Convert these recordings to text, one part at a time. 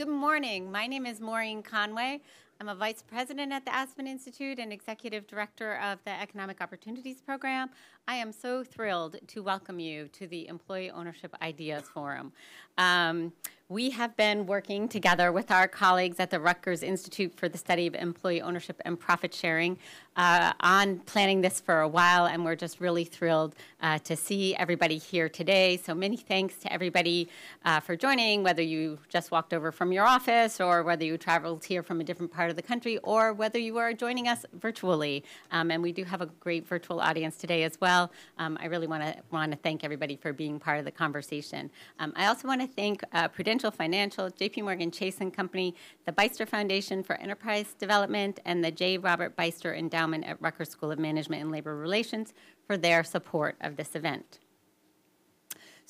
Good morning. My name is Maureen Conway. I'm a vice president at the Aspen Institute and executive director of the Economic Opportunities Program. I am so thrilled to welcome you to the Employee Ownership Ideas Forum. Um, we have been working together with our colleagues at the Rutgers Institute for the Study of Employee Ownership and Profit Sharing uh, on planning this for a while, and we're just really thrilled uh, to see everybody here today. So many thanks to everybody uh, for joining, whether you just walked over from your office or whether you traveled here from a different part of the country or whether you are joining us virtually. Um, and we do have a great virtual audience today as well. Um, I really want to want to thank everybody for being part of the conversation. Um, I also want to thank uh, Prudential Financial, JP Morgan Chase and Company, the Beyster Foundation for Enterprise Development, and the J. Robert Beyster Endowment at Rutgers School of Management and Labor Relations for their support of this event.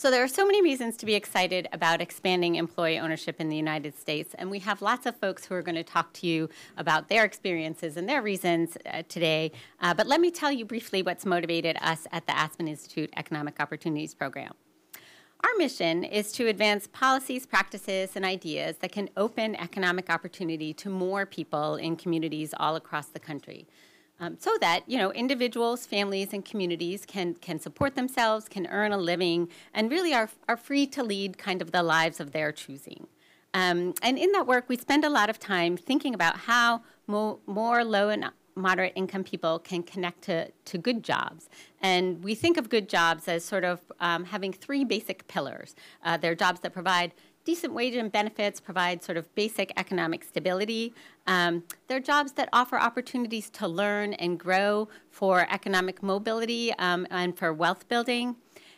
So there are so many reasons to be excited about expanding employee ownership in the United States, and we have lots of folks who are going to talk to you about their experiences and their reasons uh, today. Uh, but let me tell you briefly what's motivated us at the Aspen Institute Economic Opportunities Program. Our mission is to advance policies, practices, and ideas that can open economic opportunity to more people in communities all across the country. Um, so that you know individuals, families, and communities can can support themselves, can earn a living, and really are are free to lead kind of the lives of their choosing. Um, and in that work, we spend a lot of time thinking about how mo- more low and moderate income people can connect to, to good jobs. And we think of good jobs as sort of um, having three basic pillars. Uh, they're jobs that provide decent wage and benefits, provide sort of basic economic stability. Um, they're jobs that offer opportunities to learn and grow for economic mobility um, and for wealth building.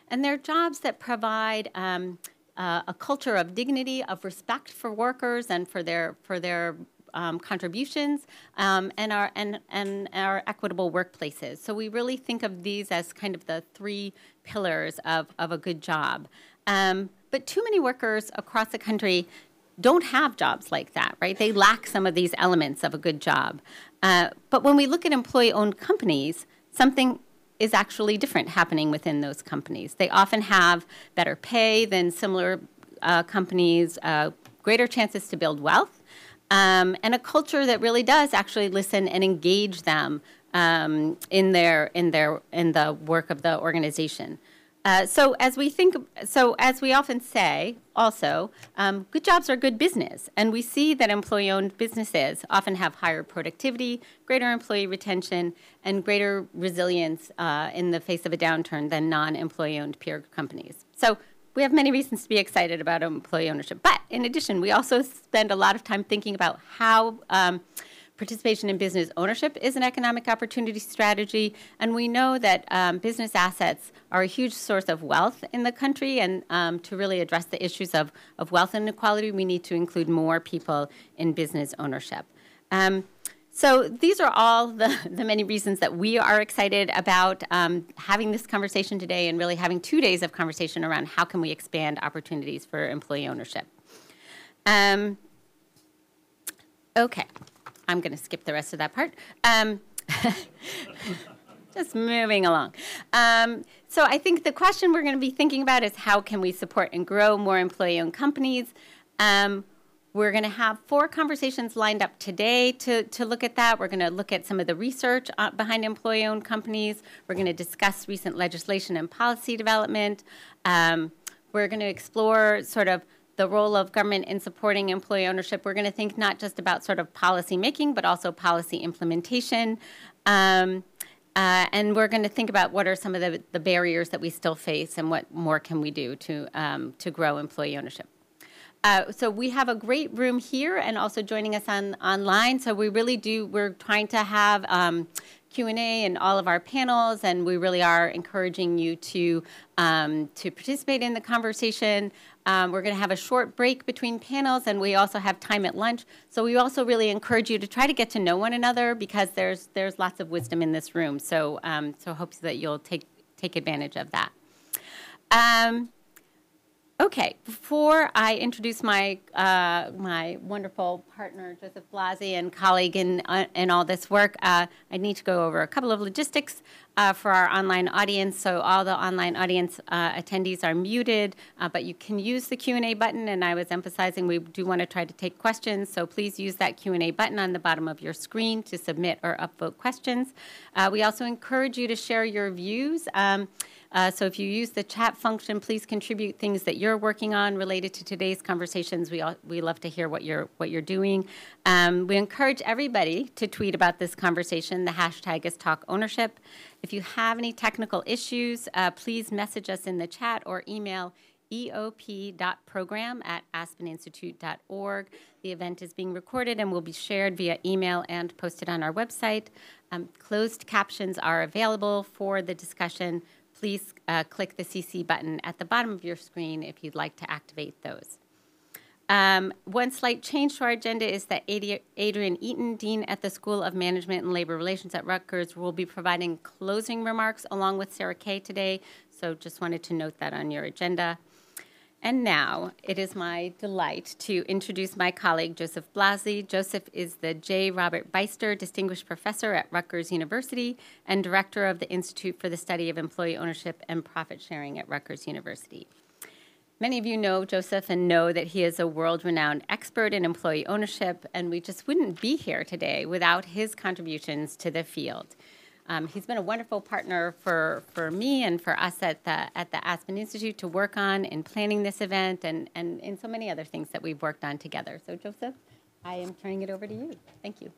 And they're jobs that provide um, uh, a culture of dignity, of respect for workers and for their for their um, contributions um, and our and, and our equitable workplaces. So we really think of these as kind of the three pillars of, of a good job. Um, but too many workers across the country don't have jobs like that, right? They lack some of these elements of a good job. Uh, but when we look at employee-owned companies, something is actually different happening within those companies. They often have better pay than similar uh, companies, uh, greater chances to build wealth, um, and a culture that really does actually listen and engage them um, in their in their in the work of the organization. Uh, so as we think, so as we often say, also, um, good jobs are good business, and we see that employee-owned businesses often have higher productivity, greater employee retention, and greater resilience uh, in the face of a downturn than non-employee-owned peer companies. So we have many reasons to be excited about employee ownership. But in addition, we also spend a lot of time thinking about how um, participation in business ownership is an economic opportunity strategy. And we know that um, business assets are a huge source of wealth in the country. And um, to really address the issues of, of wealth inequality, we need to include more people in business ownership. Um, so these are all the, the many reasons that we are excited about um, having this conversation today and really having two days of conversation around how can we expand opportunities for employee ownership. Um, okay, I'm going to skip the rest of that part. Um, just moving along. Um, so I think the question we're going to be thinking about is how can we support and grow more employee-owned companies? Um, we're going to have four conversations lined up today to, to look at that. We're going to look at some of the research uh, behind employee owned companies. We're going to discuss recent legislation and policy development. Um, we're going to explore sort of the role of government in supporting employee ownership. We're going to think not just about sort of policy making, but also policy implementation. Um, uh, and we're going to think about what are some of the, the barriers that we still face and what more can we do to, um, to grow employee ownership. Uh, so we have a great room here and also joining us on online. So we really do, we're trying to have um, Q&A and all of our panels, and we really are encouraging you to, um, to participate in the conversation. Um, we're going to have a short break between panels, and we also have time at lunch. So we also really encourage you to try to get to know one another because there's, there's lots of wisdom in this room. So, um, so hope that you'll take, take advantage of that. Okay, before I introduce my uh, my wonderful partner Joseph Blasi and colleague in uh, in all this work, uh, I need to go over a couple of logistics uh, for our online audience. So all the online audience uh, attendees are muted, uh, but you can use the Q and A button. And I was emphasizing we do want to try to take questions, so please use that Q and A button on the bottom of your screen to submit or upvote questions. we also encourage you to share your views. Um, uh, so if you use the chat function, please contribute things that you're working on related to today's conversations. We all, we love to hear what you're what you're doing. Um, we encourage everybody to tweet about this conversation. The hashtag is Talk Ownership. If you have any technical issues, uh, please message us in the chat or email eop.program at aspeninstitute.org. The event is being recorded and will be shared via email and posted on our website. Um, closed captions are available for the discussion please uh, click the CC button at the bottom of your screen if you'd like to activate those. Um, one slight change to our agenda is that Adrian Eaton, Dean at the School of Management and Labor Relations at Rutgers, will be providing closing remarks along with Sarah Kay today. So just wanted to note that on your agenda. And now it is my delight to introduce my colleague, Joseph Blasi. Joseph is the J. Robert Beyster Distinguished Professor at Rutgers University and Director of the Institute for the Study of Employee Ownership and Profit Sharing at Rutgers University. Many of you know Joseph and know that he is a world renowned expert in employee ownership, and we just wouldn't be here today without his contributions to the field. Um, he's been a wonderful partner for, for me and for us at the, at the Aspen Institute to work on in planning this event and, and in so many other things that we've worked on together. So, Joseph, I am turning it over to you. Thank you.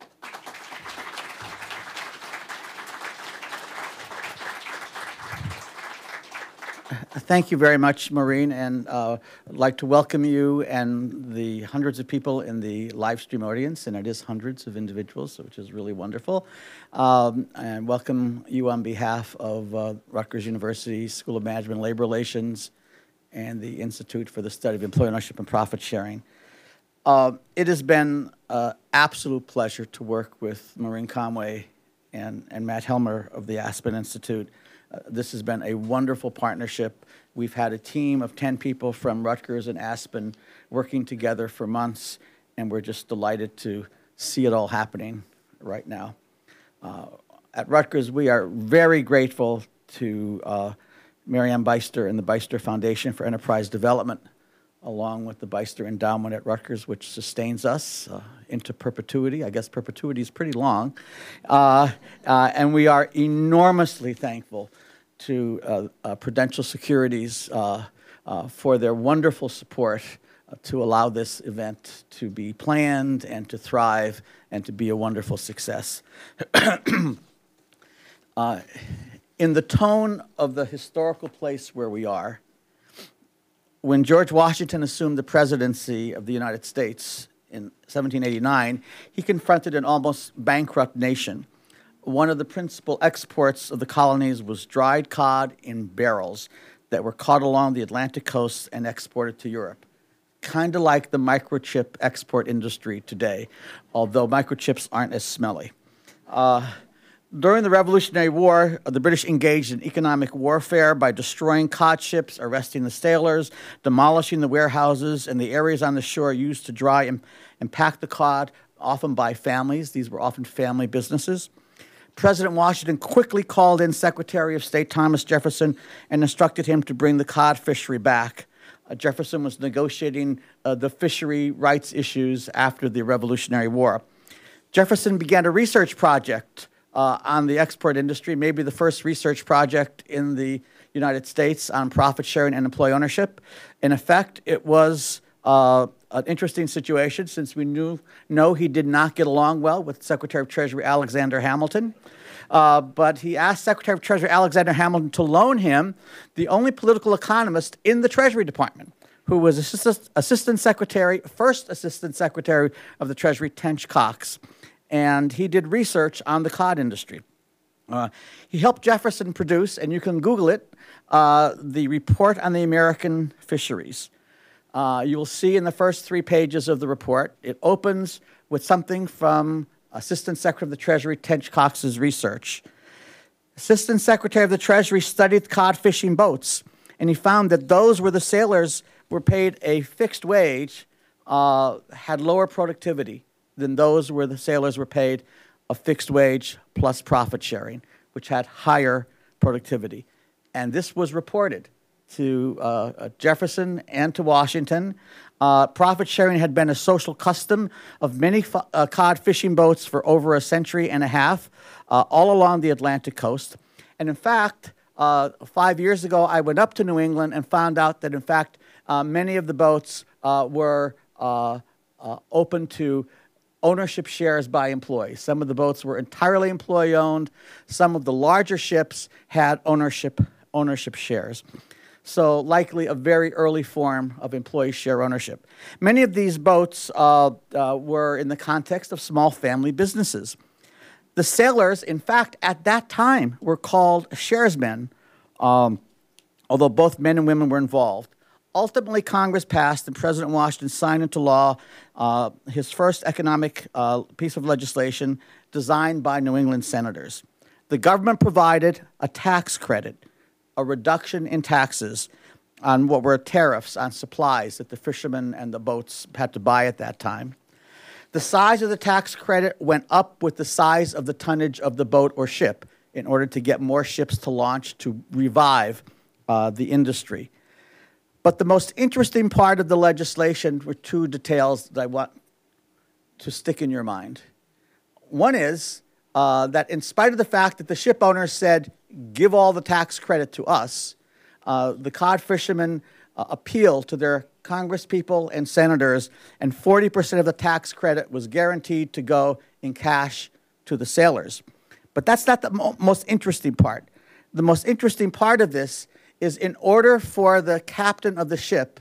Thank you very much, Maureen, and uh, I'd like to welcome you and the hundreds of people in the live stream audience, and it is hundreds of individuals, which is really wonderful. Um, and welcome you on behalf of uh, Rutgers University School of Management and Labor Relations and the Institute for the Study of Employee Ownership and Profit Sharing. Uh, it has been an absolute pleasure to work with Maureen Conway and, and Matt Helmer of the Aspen Institute this has been a wonderful partnership. We've had a team of 10 people from Rutgers and Aspen working together for months, and we're just delighted to see it all happening right now. Uh, at Rutgers, we are very grateful to uh, Marianne Beyster and the Beyster Foundation for Enterprise Development, along with the Beyster Endowment at Rutgers, which sustains us uh, into perpetuity. I guess perpetuity is pretty long. Uh, uh, and we are enormously thankful to uh, uh, Prudential Securities uh, for their wonderful support to allow this event to be planned and to thrive and to be a wonderful success. in the tone of the historical place where we are, when George Washington assumed the presidency of the United States in 1789, he confronted an almost bankrupt nation one of the principal exports of the colonies was dried cod in barrels that were caught along the Atlantic coast and exported to Europe. Kind of like the microchip export industry today, although microchips aren't as smelly. Uh, during the Revolutionary War, the British engaged in economic warfare by destroying cod ships, arresting the sailors, demolishing the warehouses and the areas on the shore used to dry and, and pack the cod, often by families. These were often family businesses. President Washington quickly called in Secretary of State Thomas Jefferson and instructed him to bring the cod fishery back. Uh, Jefferson was negotiating uh, the fishery rights issues after the Revolutionary War. Jefferson began a research project uh, on the export industry, maybe the first research project in the United States on profit sharing and employee ownership. In effect, it was uh, an interesting situation since we knew know he did not get along well with Secretary of Treasury Alexander Hamilton. Uh, but he asked Secretary of Treasury Alexander Hamilton to loan him the only political economist in the Treasury Department, who was assistant, assistant secretary, first assistant secretary of the Treasury, Tench Coxe. And he did research on the cod industry. Uh, he helped Jefferson produce, and you can Google it, uh, the report on the American fisheries. Uh, you will see in the first three pages of the report, it opens with something from Assistant Secretary of the Treasury Tench Coxe's research. Assistant Secretary of the Treasury studied cod fishing boats and he found that those where the sailors were paid a fixed wage uh, had lower productivity than those where the sailors were paid a fixed wage plus profit sharing, which had higher productivity. And this was reported to uh, uh Jefferson and to Washington. Uh, profit sharing had been a social custom of many uh, cod fishing boats for over a century and a half, uh, all along the Atlantic coast. And in fact, uh, five years ago, I went up to New England and found out that, in fact, many of the boats were open to ownership shares by employees. Some of the boats were entirely employee owned, some of the larger ships had ownership, ownership shares so likely a very early form of employee share ownership. Many of these boats uh, uh, were in the context of small family businesses. The sailors, in fact, at that time were called sharesmen, um, although both men and women were involved. Ultimately, Congress passed and President Washington signed into law uh, his first economic uh, piece of legislation designed by New England senators. The government provided a tax credit a reduction in taxes on what were tariffs on supplies that the fishermen and the boats had to buy at that time. The size of the tax credit went up with the size of the tonnage of the boat or ship in order to get more ships to launch to revive uh, the industry. But the most interesting part of the legislation were two details that I want to stick in your mind. One is uh, that, in spite of the fact that the ship owners said, give all the tax credit to us. Uh, the cod fishermen uh, appealed to their congresspeople and senators, and 40% of the tax credit was guaranteed to go in cash to the sailors. But that's not the mo most interesting part. The most interesting part of this is in order for the captain of the ship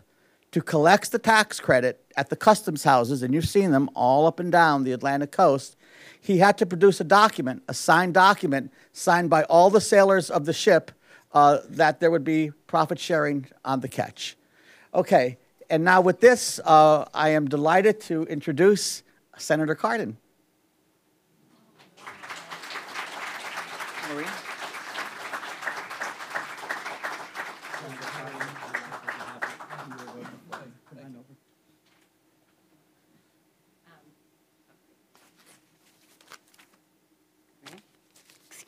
to collect the tax credit at the customs houses, and you've seen them all up and down the Atlantic coast, he had to produce a document, a signed document, signed by all the sailors of the ship, uh, that there would be profit sharing on the catch. Okay, and now with this, uh, I am delighted to introduce Senator Cardin. Maureen?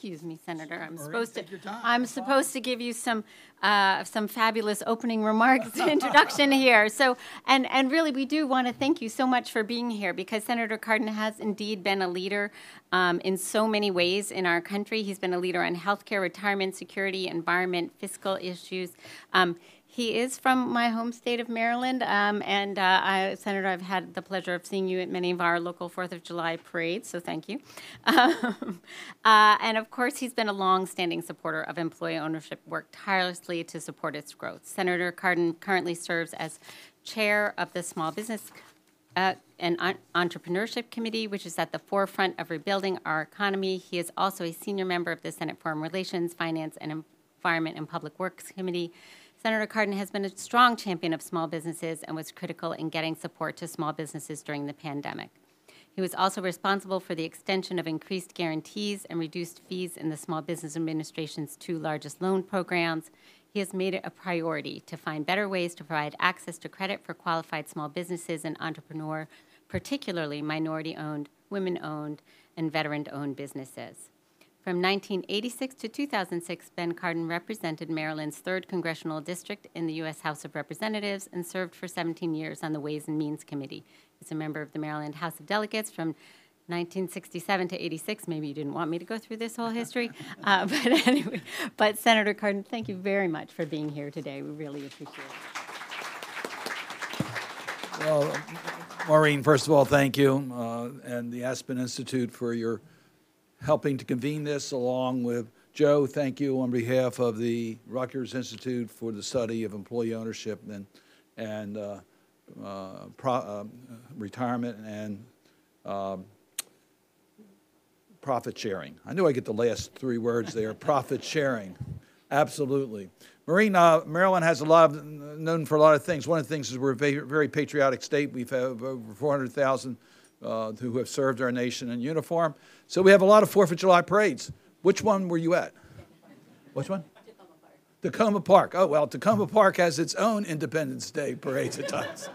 Excuse me, Senator. I'm supposed to. I'm supposed to give you some uh, some fabulous opening remarks introduction here. So, and and really, we do want to thank you so much for being here because Senator Cardin has indeed been a leader um, in so many ways in our country. He's been a leader on healthcare, retirement, security, environment, fiscal issues. Um, he is from my home state of Maryland, um, and uh, I, Senator, I've had the pleasure of seeing you at many of our local Fourth of July parades, so thank you. Um, uh, and of course, he's been a long-standing supporter of employee ownership, worked tirelessly to support its growth. Senator Cardin currently serves as chair of the Small Business uh, and Entrepreneurship Committee, which is at the forefront of rebuilding our economy. He is also a senior member of the Senate Foreign Relations, Finance, and Environment and Public Works Committee. Senator Cardin has been a strong champion of small businesses and was critical in getting support to small businesses during the pandemic. He was also responsible for the extension of increased guarantees and reduced fees in the Small Business Administration's two largest loan programs. He has made it a priority to find better ways to provide access to credit for qualified small businesses and entrepreneurs, particularly minority owned, women owned, and veteran owned businesses. From 1986 to 2006, Ben Cardin represented Maryland's 3rd Congressional District in the U.S. House of Representatives and served for 17 years on the Ways and Means Committee. He's a member of the Maryland House of Delegates from 1967 to 86. Maybe you didn't want me to go through this whole history. Uh, but anyway, but Senator Cardin, thank you very much for being here today. We really appreciate it. Well, Maureen, first of all, thank you, uh, and the Aspen Institute for your helping to convene this along with Joe. Thank you on behalf of the Rutgers Institute for the study of employee ownership and, and uh, uh, pro, uh, retirement and um, profit sharing. I knew I get the last three words there, profit sharing. Absolutely. Maureen, uh, Maryland has a lot of, known for a lot of things. One of the things is we're a very, very patriotic state. We've had over 400,000 uh, who have served our nation in uniform. So we have a lot of Fourth of July parades. Which one were you at? Which one? Takoma Park. Oh, well, Takoma Park has its own Independence Day parades at times.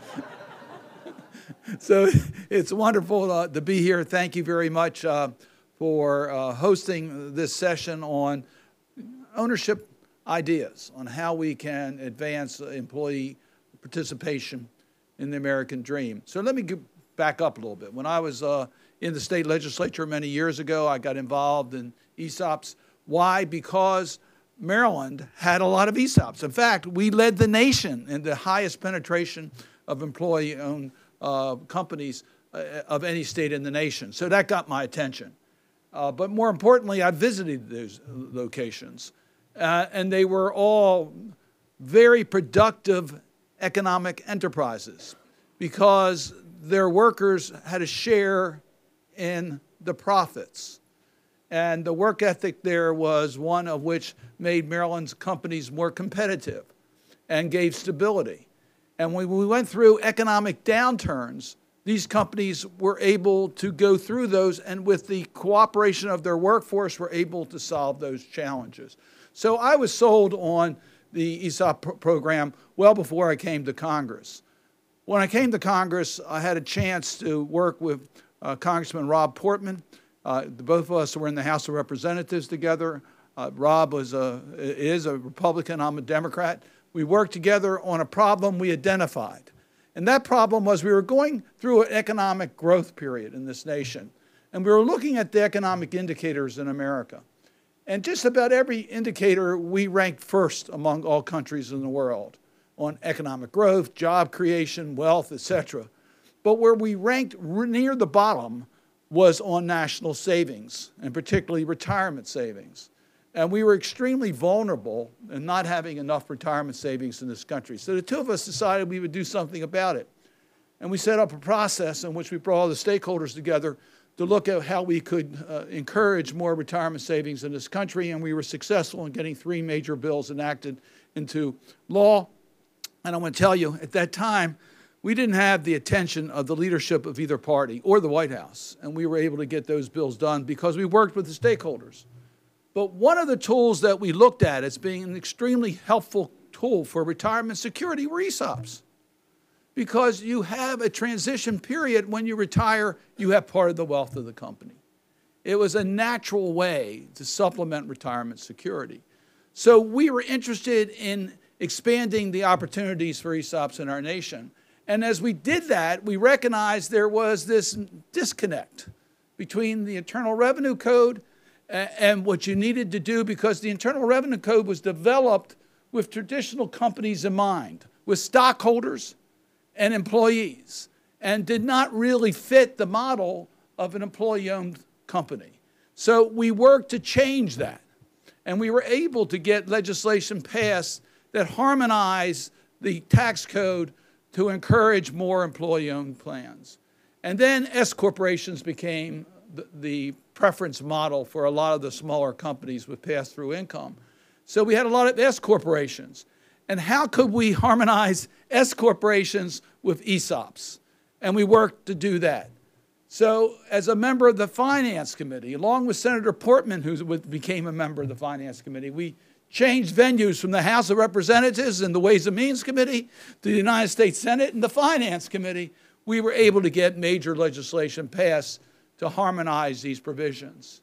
so it's wonderful uh, to be here. Thank you very much uh, for uh, hosting this session on ownership ideas, on how we can advance employee participation in the American dream. So let me back up a little bit. When I was uh, in the state legislature many years ago, I got involved in ESOPs. Why? Because Maryland had a lot of ESOPs. In fact, we led the nation in the highest penetration of employee owned uh, companies uh, of any state in the nation. So that got my attention. Uh, but more importantly, I visited those locations, uh, and they were all very productive economic enterprises because their workers had a share in the profits. And the work ethic there was one of which made Maryland's companies more competitive and gave stability. And when we went through economic downturns, these companies were able to go through those and with the cooperation of their workforce were able to solve those challenges. So I was sold on the ESOP program well before I came to Congress. When I came to Congress, I had a chance to work with uh, Congressman Rob Portman. Uh, both of us were in the House of Representatives together. Uh, Rob was a, is a Republican, I'm a Democrat. We worked together on a problem we identified. And that problem was we were going through an economic growth period in this nation. And we were looking at the economic indicators in America. And just about every indicator, we ranked first among all countries in the world on economic growth, job creation, wealth, etc. But where we ranked near the bottom was on national savings, and particularly retirement savings. And we were extremely vulnerable in not having enough retirement savings in this country. So the two of us decided we would do something about it. And we set up a process in which we brought all the stakeholders together to look at how we could uh, encourage more retirement savings in this country. And we were successful in getting three major bills enacted into law. And I want to tell you, at that time, we didn't have the attention of the leadership of either party or the White House. And we were able to get those bills done because we worked with the stakeholders. But one of the tools that we looked at as being an extremely helpful tool for retirement security were ESOPs. Because you have a transition period when you retire, you have part of the wealth of the company. It was a natural way to supplement retirement security. So we were interested in expanding the opportunities for ESOPs in our nation. And as we did that, we recognized there was this disconnect between the Internal Revenue Code and what you needed to do because the Internal Revenue Code was developed with traditional companies in mind, with stockholders and employees, and did not really fit the model of an employee owned company. So we worked to change that. And we were able to get legislation passed that harmonize the tax code to encourage more employee owned plans. And then S corporations became the, the preference model for a lot of the smaller companies with pass through income. So we had a lot of S corporations. And how could we harmonize S corporations with ESOPs? And we worked to do that. So, as a member of the Finance Committee, along with Senator Portman, who became a member of the Finance Committee, we changed venues from the House of Representatives and the Ways and Means Committee to the United States Senate and the Finance Committee. We were able to get major legislation passed to harmonize these provisions.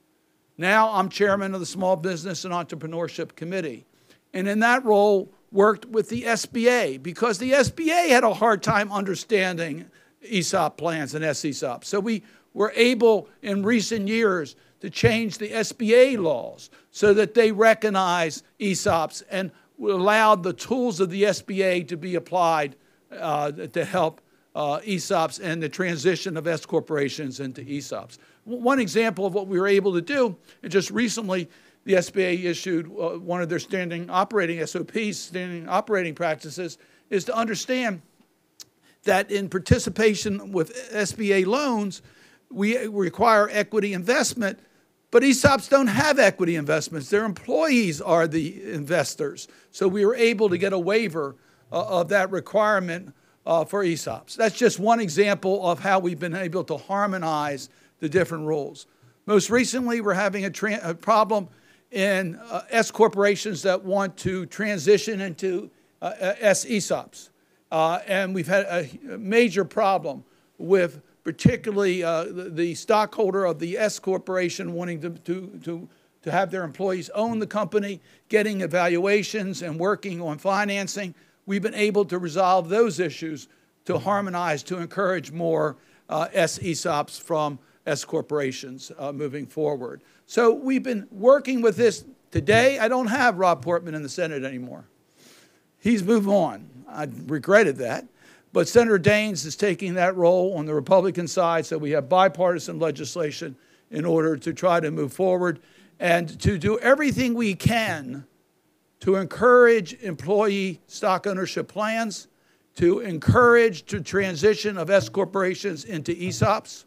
Now I'm chairman of the Small Business and Entrepreneurship Committee. And in that role, worked with the SBA because the SBA had a hard time understanding ESOP plans and SESOP. So we were able in recent years to change the SBA laws so that they recognize ESOPs and allowed the tools of the SBA to be applied uh, to help uh, ESOPs and the transition of S corporations into ESOPs. One example of what we were able to do, and just recently, the SBA issued uh, one of their standing operating SOPs, standing operating practices, is to understand that in participation with SBA loans, we require equity investment, but ESOPs don't have equity investments. Their employees are the investors. So we were able to get a waiver uh, of that requirement uh, for ESOPs. That's just one example of how we've been able to harmonize the different rules. Most recently, we're having a, a problem in uh, S corporations that want to transition into uh, S ESOPs. Uh, and we've had a major problem with particularly uh, the, the, stockholder of the S corporation wanting to, to, to, to have their employees own the company, getting evaluations and working on financing. We've been able to resolve those issues to harmonize, to encourage more uh, S ESOPs from S corporations uh, moving forward. So we've been working with this. Today, I don't have Rob Portman in the Senate anymore. He's moved on. I regretted that. But Senator Daines is taking that role on the Republican side, so we have bipartisan legislation in order to try to move forward and to do everything we can to encourage employee stock ownership plans, to encourage the transition of S corporations into ESOPs,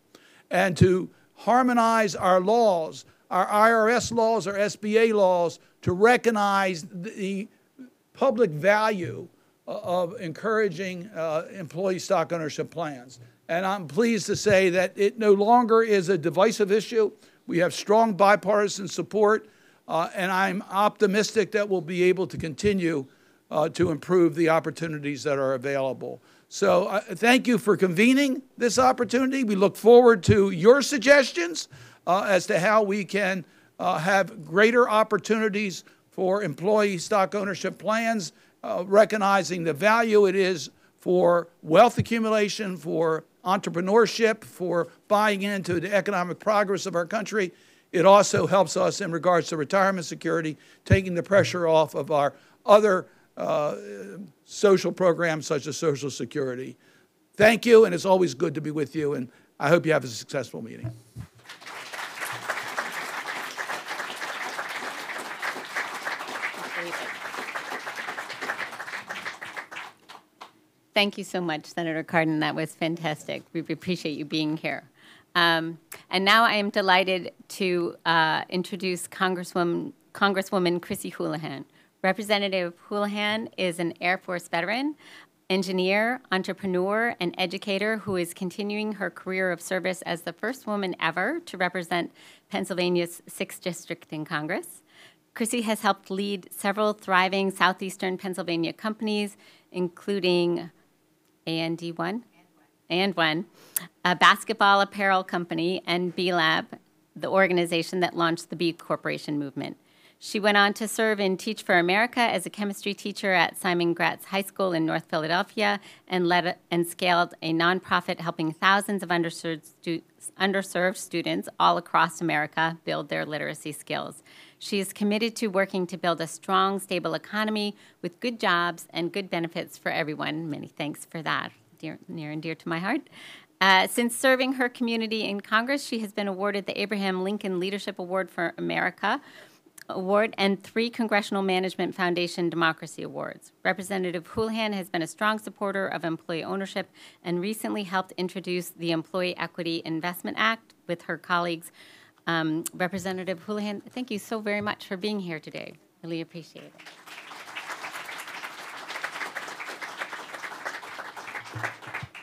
and to harmonize our laws our IRS laws, our SBA laws, to recognize the public value of encouraging uh, employee stock ownership plans. And I'm pleased to say that it no longer is a divisive issue. We have strong bipartisan support, uh, and I'm optimistic that we'll be able to continue uh, to improve the opportunities that are available. So uh, thank you for convening this opportunity. We look forward to your suggestions uh, as to how we can uh, have greater opportunities for employee stock ownership plans, uh, recognizing the value it is for wealth accumulation, for entrepreneurship, for buying into the economic progress of our country. It also helps us in regards to retirement security, taking the pressure off of our other uh, social programs such as Social Security. Thank you, and it's always good to be with you, and I hope you have a successful meeting. Thank you so much, Senator Cardin. That was fantastic. We appreciate you being here. Um, and now I am delighted to uh, introduce Congresswoman, Congresswoman Chrissy Houlahan. Representative Houlahan is an Air Force veteran, engineer, entrepreneur, and educator who is continuing her career of service as the first woman ever to represent Pennsylvania's 6th District in Congress. Chrissy has helped lead several thriving southeastern Pennsylvania companies, including AND1 and one, a basketball apparel company, and B Lab, the organization that launched the B Corporation movement. She went on to serve in Teach for America as a chemistry teacher at Simon Gratz High School in North Philadelphia and led and scaled a nonprofit helping thousands of underserved, stu- underserved students all across America build their literacy skills. She is committed to working to build a strong, stable economy with good jobs and good benefits for everyone. Many thanks for that, dear, near and dear to my heart. Uh, since serving her community in Congress, she has been awarded the Abraham Lincoln Leadership Award for America Award and three Congressional Management Foundation Democracy Awards. Representative Houlahan has been a strong supporter of employee ownership and recently helped introduce the Employee Equity Investment Act with her colleagues um, Representative Houlahan, thank you so very much for being here today. Really appreciate it.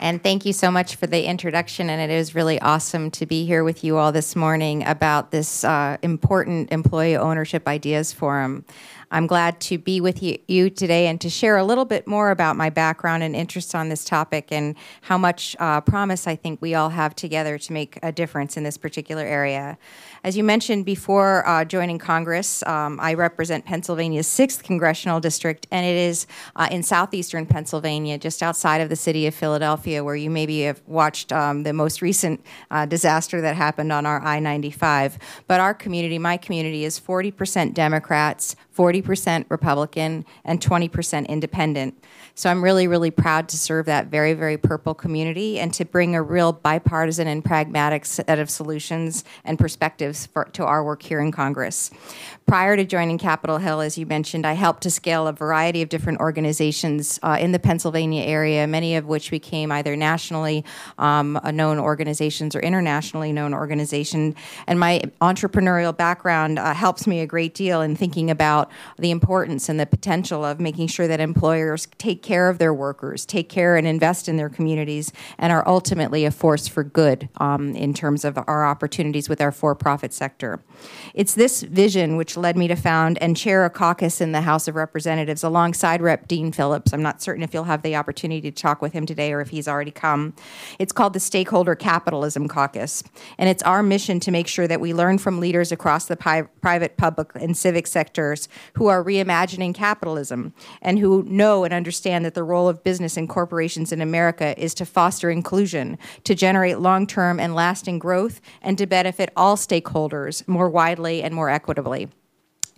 And thank you so much for the introduction. And it is really awesome to be here with you all this morning about this uh, important employee ownership ideas forum. I'm glad to be with you, today and to share a little bit more about my background and interest on this topic and how much uh, promise I think we all have together to make a difference in this particular area. As you mentioned before uh, joining Congress, um, I represent Pennsylvania's 6th congressional district, and it is uh, in southeastern Pennsylvania, just outside of the city of Philadelphia, where you maybe have watched um, the most recent uh, disaster that happened on our I 95. But our community, my community, is 40% Democrats, 40% Republican, and 20% independent. So I'm really, really proud to serve that very, very purple community and to bring a real bipartisan and pragmatic set of solutions and perspectives for, to our work here in Congress. Prior to joining Capitol Hill, as you mentioned, I helped to scale a variety of different organizations uh, in the Pennsylvania area, many of which became either nationally um, known organizations or internationally known organizations. And my entrepreneurial background uh, helps me a great deal in thinking about the importance and the potential of making sure that employers take care of their workers, take care and invest in their communities, and are ultimately a force for good um, in terms of our opportunities with our for profit sector. It's this vision which led me to found and chair a caucus in the House of Representatives alongside Rep. Dean Phillips. I'm not certain if you'll have the opportunity to talk with him today or if he's already come. It's called the Stakeholder Capitalism Caucus, and it's our mission to make sure that we learn from leaders across the pi- private, public, and civic sectors who are reimagining capitalism and who know and understand that the role of business and corporations in America is to foster inclusion, to generate long term and lasting growth, and to benefit all stakeholders more widely and more equitably.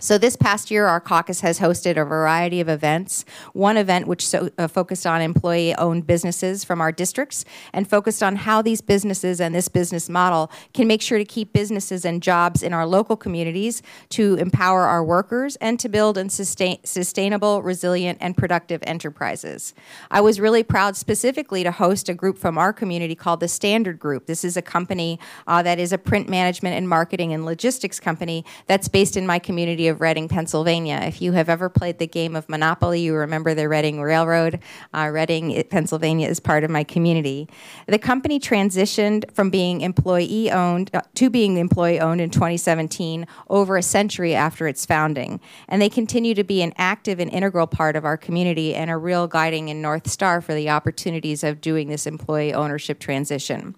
So, this past year, our caucus has hosted a variety of events. One event which so, uh, focused on employee owned businesses from our districts and focused on how these businesses and this business model can make sure to keep businesses and jobs in our local communities, to empower our workers, and to build and sustain, sustainable, resilient, and productive enterprises. I was really proud specifically to host a group from our community called the Standard Group. This is a company uh, that is a print management and marketing and logistics company that's based in my community of Reading, Pennsylvania. If you have ever played the game of Monopoly, you remember the Reading Railroad. Uh, Reading, Pennsylvania is part of my community. The company transitioned from being employee owned uh, to being employee owned in 2017, over a century after its founding. And they continue to be an active and integral part of our community and a real guiding and North Star for the opportunities of doing this employee ownership transition.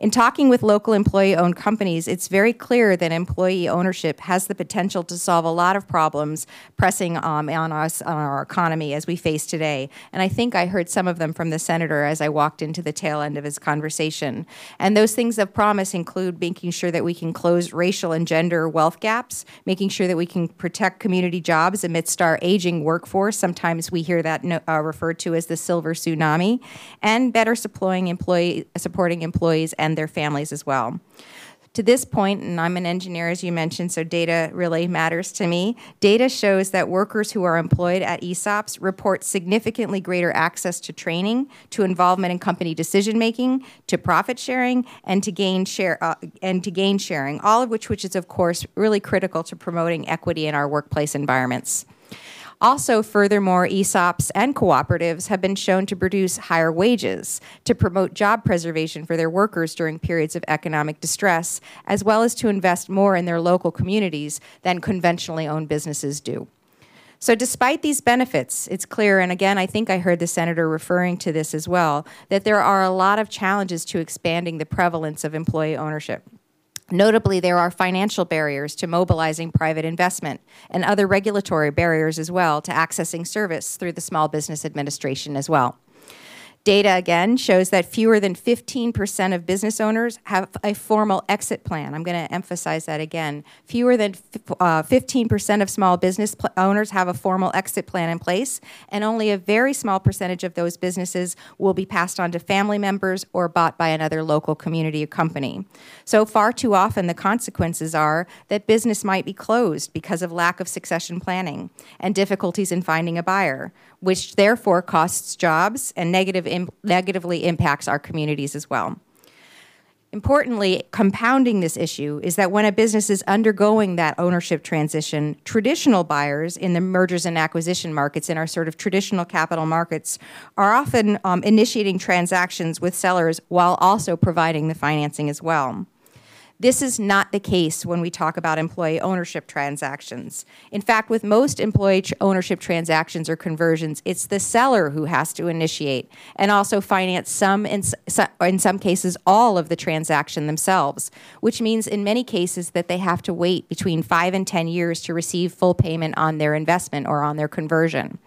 In talking with local employee owned companies, it's very clear that employee ownership has the potential to solve a lot of problems pressing um, on us, on our economy as we face today. And I think I heard some of them from the senator as I walked into the tail end of his conversation. And those things of promise include making sure that we can close racial and gender wealth gaps, making sure that we can protect community jobs amidst our aging workforce. Sometimes we hear that uh, referred to as the silver tsunami, and better supporting supporting employees and and their families as well. To this point, and I'm an engineer as you mentioned, so data really matters to me. Data shows that workers who are employed at ESOPs report significantly greater access to training, to involvement in company decision making, to profit sharing, and to gain share uh, and to gain sharing. All of which, which is of course really critical to promoting equity in our workplace environments. Also, furthermore, ESOPs and cooperatives have been shown to produce higher wages, to promote job preservation for their workers during periods of economic distress, as well as to invest more in their local communities than conventionally owned businesses do. So, despite these benefits, it's clear, and again, I think I heard the senator referring to this as well, that there are a lot of challenges to expanding the prevalence of employee ownership. Notably, there are financial barriers to mobilizing private investment and other regulatory barriers as well to accessing service through the Small Business Administration as well. Data again shows that fewer than 15% of business owners have a formal exit plan. I'm going to emphasize that again. Fewer than uh, 15% of small business owners have a formal exit plan in place, and only a very small percentage of those businesses will be passed on to family members or bought by another local community or company. So, far too often, the consequences are that business might be closed because of lack of succession planning and difficulties in finding a buyer which therefore costs jobs and negative Im- negatively impacts our communities as well. Importantly, compounding this issue is that when a business is undergoing that ownership transition, traditional buyers in the mergers and acquisition markets, in our sort of traditional capital markets, are often um, initiating transactions with sellers while also providing the financing as well. This is not the case when we talk about employee ownership transactions. In fact, with most employee ownership transactions or conversions, it's the seller who has to initiate and also finance some, in, some cases, all of the transaction themselves, which means in many cases that they have to wait between five and 10 years to receive full payment on their investment or on their conversion.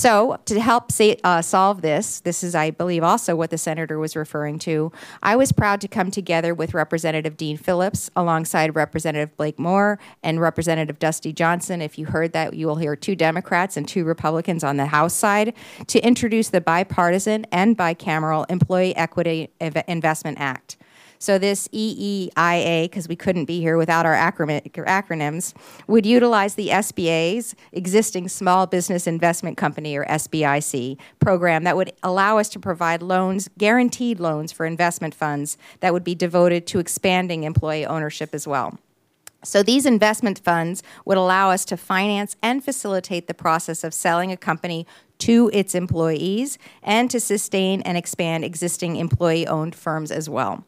So, to help uh, solve this, this is, I believe, also what the senator was referring to. I was proud to come together with Representative Dean Phillips alongside Representative Blake Moore and Representative Dusty Johnson. If you heard that, you will hear two Democrats and two Republicans on the House side to introduce the bipartisan and bicameral Employee Equity Investment Act. So this EEIA, because we couldn't be here without our acronyms, would utilize the SBA's existing Small Business Investment Company, or SBIC, program that would allow us to provide loans, guaranteed loans for investment funds that would be devoted to expanding employee ownership as well. So these investment funds would allow us to finance and facilitate the process of selling a company to its employees and to sustain and expand existing employee owned firms as well.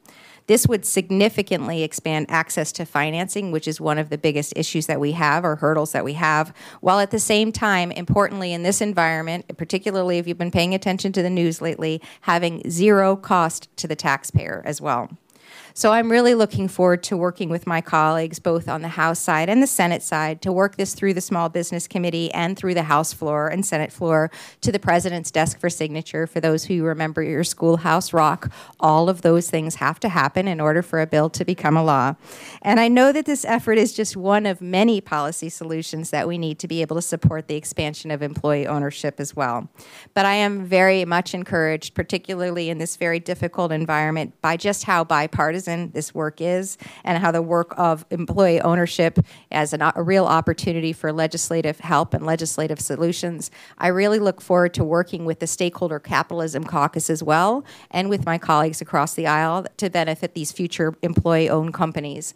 This would significantly expand access to financing, which is one of the biggest issues that we have or hurdles that we have, while at the same time, importantly, in this environment, particularly if you've been paying attention to the news lately, having zero cost to the taxpayer as well. So I'm really looking forward to working with my colleagues, both on the House side and the Senate side, to work this through the Small Business Committee and through the House floor and Senate floor to the President's desk for signature. For those who remember your schoolhouse rock, all of those things have to happen in order for a bill to become a law. And I know that this effort is just one of many policy solutions that we need to be able to support the expansion of employee ownership as well. But I am very much encouraged, particularly in this very difficult environment, by just how bipartisan bipartisan this work is and how the work of employee ownership as an, a real opportunity for legislative help and legislative solutions. I really look forward to working with the Stakeholder Capitalism Caucus as well and with my colleagues across the aisle to benefit these future employee owned companies.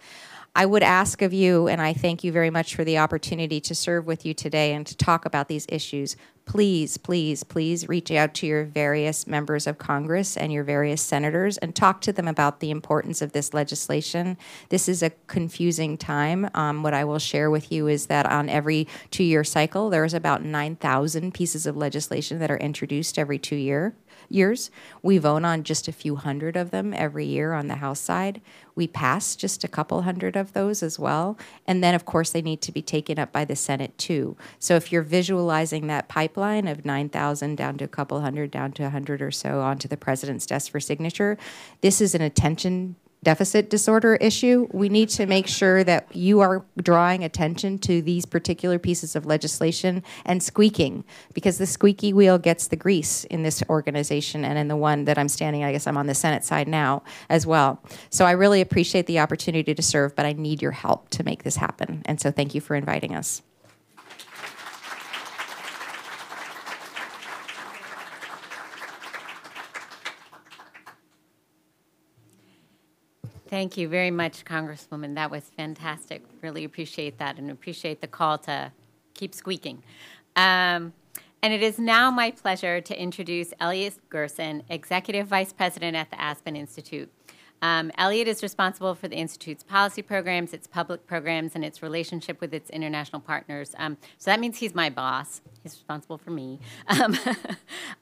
I would ask of you, and I thank you very much for the opportunity to serve with you today and to talk about these issues. Please, please, please reach out to your various members of Congress and your various senators and talk to them about the importance of this legislation. This is a confusing time. Um, what I will share with you is that on every two year cycle, there's about 9,000 pieces of legislation that are introduced every two year years. We vote on just a few hundred of them every year on the House side. We pass just a couple hundred of those as well. And then, of course, they need to be taken up by the Senate too. So if you're visualizing that pipeline of 9,000 down to a couple hundred, down to 100 or so onto the president's desk for signature, this is an attention deficit disorder issue, we need to make sure that you are drawing attention to these particular pieces of legislation and squeaking, because the squeaky wheel gets the grease in this organization and in the one that I'm standing, I guess I'm on the Senate side now as well. So I really appreciate the opportunity to serve, but I need your help to make this happen. And so thank you for inviting us. Thank you very much, Congresswoman. That was fantastic. Really appreciate that and appreciate the call to keep squeaking. Um, and it is now my pleasure to introduce Elliot Gerson, Executive Vice President at the Aspen Institute. Um, Elliot is responsible for the Institute's policy programs, its public programs, and its relationship with its international partners. Um, so that means he's my boss. He's responsible for me. Um,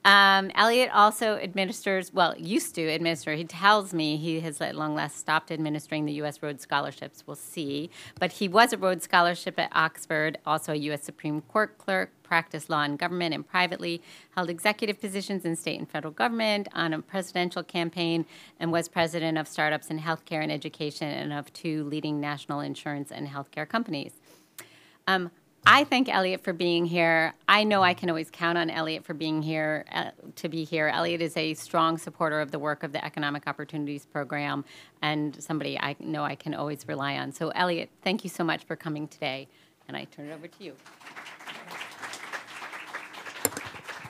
um, Elliot also administers, well, used to administer, he tells me he has at long last stopped administering the U.S. Rhodes Scholarships. We'll see. But he was a Rhodes Scholarship at Oxford, also a U.S. Supreme Court clerk, practiced law in government and privately, held executive positions in state and federal government, on a presidential campaign, and was president of startups in healthcare and education and of two leading national insurance and healthcare companies. Um, I thank Elliot for being here. I know I can always count on Elliot for being here uh, to be here. Elliot is a strong supporter of the work of the Economic Opportunities Program and somebody I know I can always rely on. So, Elliot, thank you so much for coming today. And I turn it over to you.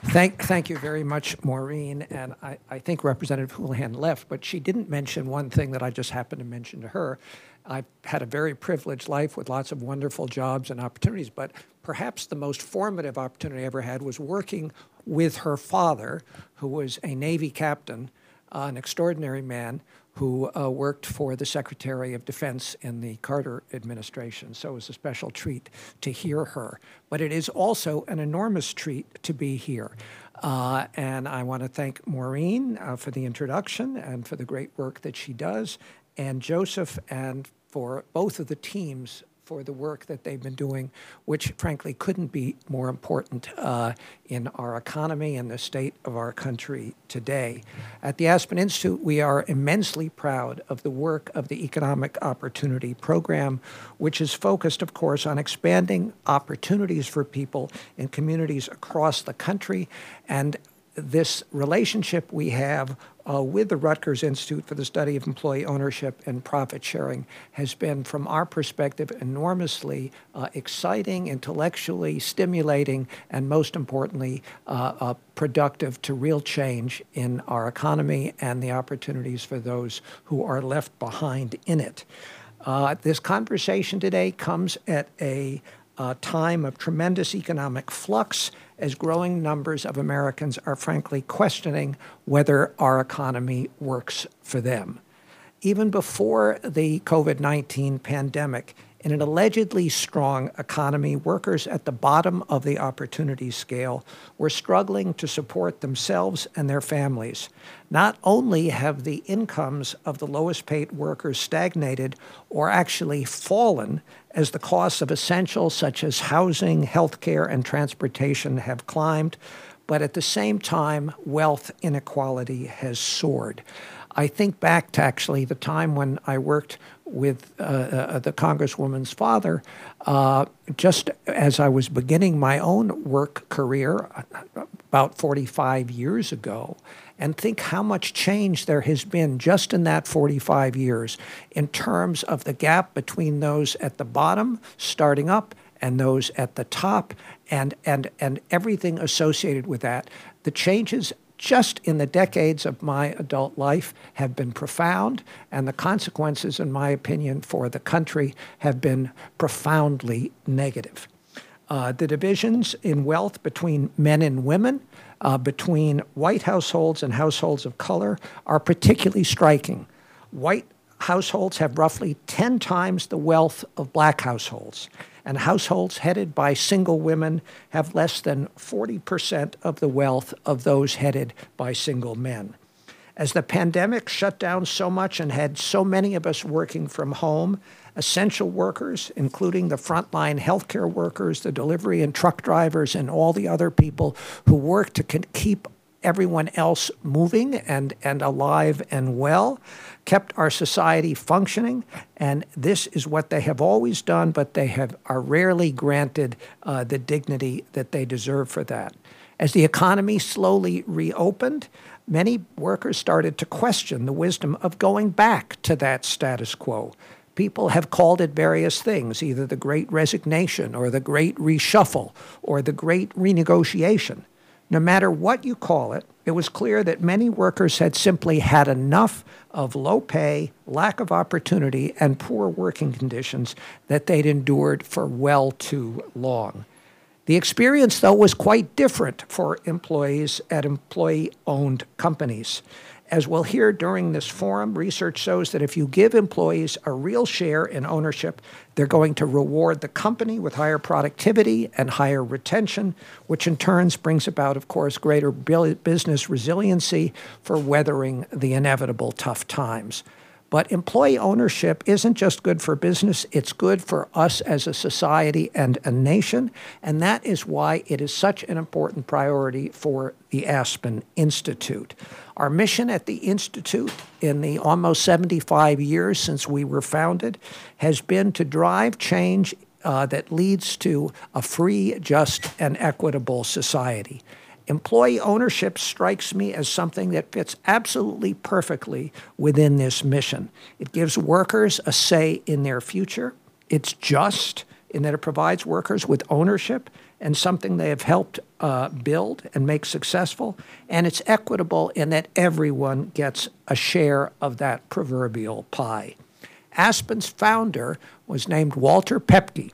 Thank, thank you very much, Maureen. And I, I think Representative Houlahan left, but she didn't mention one thing that I just happened to mention to her. I've had a very privileged life with lots of wonderful jobs and opportunities, but perhaps the most formative opportunity I ever had was working with her father, who was a Navy captain, uh, an extraordinary man who uh, worked for the Secretary of Defense in the Carter administration. So it was a special treat to hear her. But it is also an enormous treat to be here. Uh, and I want to thank Maureen uh, for the introduction and for the great work that she does, and Joseph and for both of the teams for the work that they've been doing, which frankly couldn't be more important uh, in our economy and the state of our country today. At the Aspen Institute, we are immensely proud of the work of the Economic Opportunity Program, which is focused, of course, on expanding opportunities for people in communities across the country and this relationship we have uh, with the Rutgers Institute for the Study of Employee Ownership and Profit Sharing has been, from our perspective, enormously uh, exciting, intellectually stimulating, and most importantly, uh, uh, productive to real change in our economy and the opportunities for those who are left behind in it. Uh, this conversation today comes at a uh, time of tremendous economic flux as growing numbers of Americans are frankly questioning whether our economy works for them. Even before the COVID 19 pandemic, in an allegedly strong economy, workers at the bottom of the opportunity scale were struggling to support themselves and their families. Not only have the incomes of the lowest paid workers stagnated or actually fallen as the costs of essentials such as housing, healthcare, and transportation have climbed, but at the same time, wealth inequality has soared. I think back to actually the time when I worked with uh, uh, the Congresswoman's father, uh, just as I was beginning my own work career about 45 years ago, and think how much change there has been just in that 45 years in terms of the gap between those at the bottom starting up and those at the top and, and, and everything associated with that. The changes just in the decades of my adult life have been profound, and the consequences, in my opinion, for the country have been profoundly negative. Uh, the divisions in wealth between men and women, uh, between white households and households of color, are particularly striking. White households have roughly 10 times the wealth of black households and households headed by single women have less than 40% of the wealth of those headed by single men. As the pandemic shut down so much and had so many of us working from home, essential workers, including the frontline healthcare workers, the delivery and truck drivers, and all the other people who work to keep everyone else moving and, and alive and well, kept our society functioning. And this is what they have always done, but they have, are rarely granted uh, the dignity that they deserve for that. As the economy slowly reopened, many workers started to question the wisdom of going back to that status quo. People have called it various things, either the great resignation or the great reshuffle or the great renegotiation. No matter what you call it, it was clear that many workers had simply had enough of low pay, lack of opportunity, and poor working conditions that they'd endured for well too long. The experience, though, was quite different for employees at employee owned companies. As we'll hear during this forum, research shows that if you give employees a real share in ownership, they're going to reward the company with higher productivity and higher retention, which in turn brings about, of course, greater business resiliency for weathering the inevitable tough times. But employee ownership isn't just good for business, it's good for us as a society and a nation. And that is why it is such an important priority for the Aspen Institute. Our mission at the Institute in the almost 75 years since we were founded has been to drive change uh, that leads to a free, just, and equitable society. Employee ownership strikes me as something that fits absolutely perfectly within this mission. It gives workers a say in their future. It's just in that it provides workers with ownership and something they have helped uh, build and make successful. And it's equitable in that everyone gets a share of that proverbial pie. Aspen's founder was named Walter Paepcke.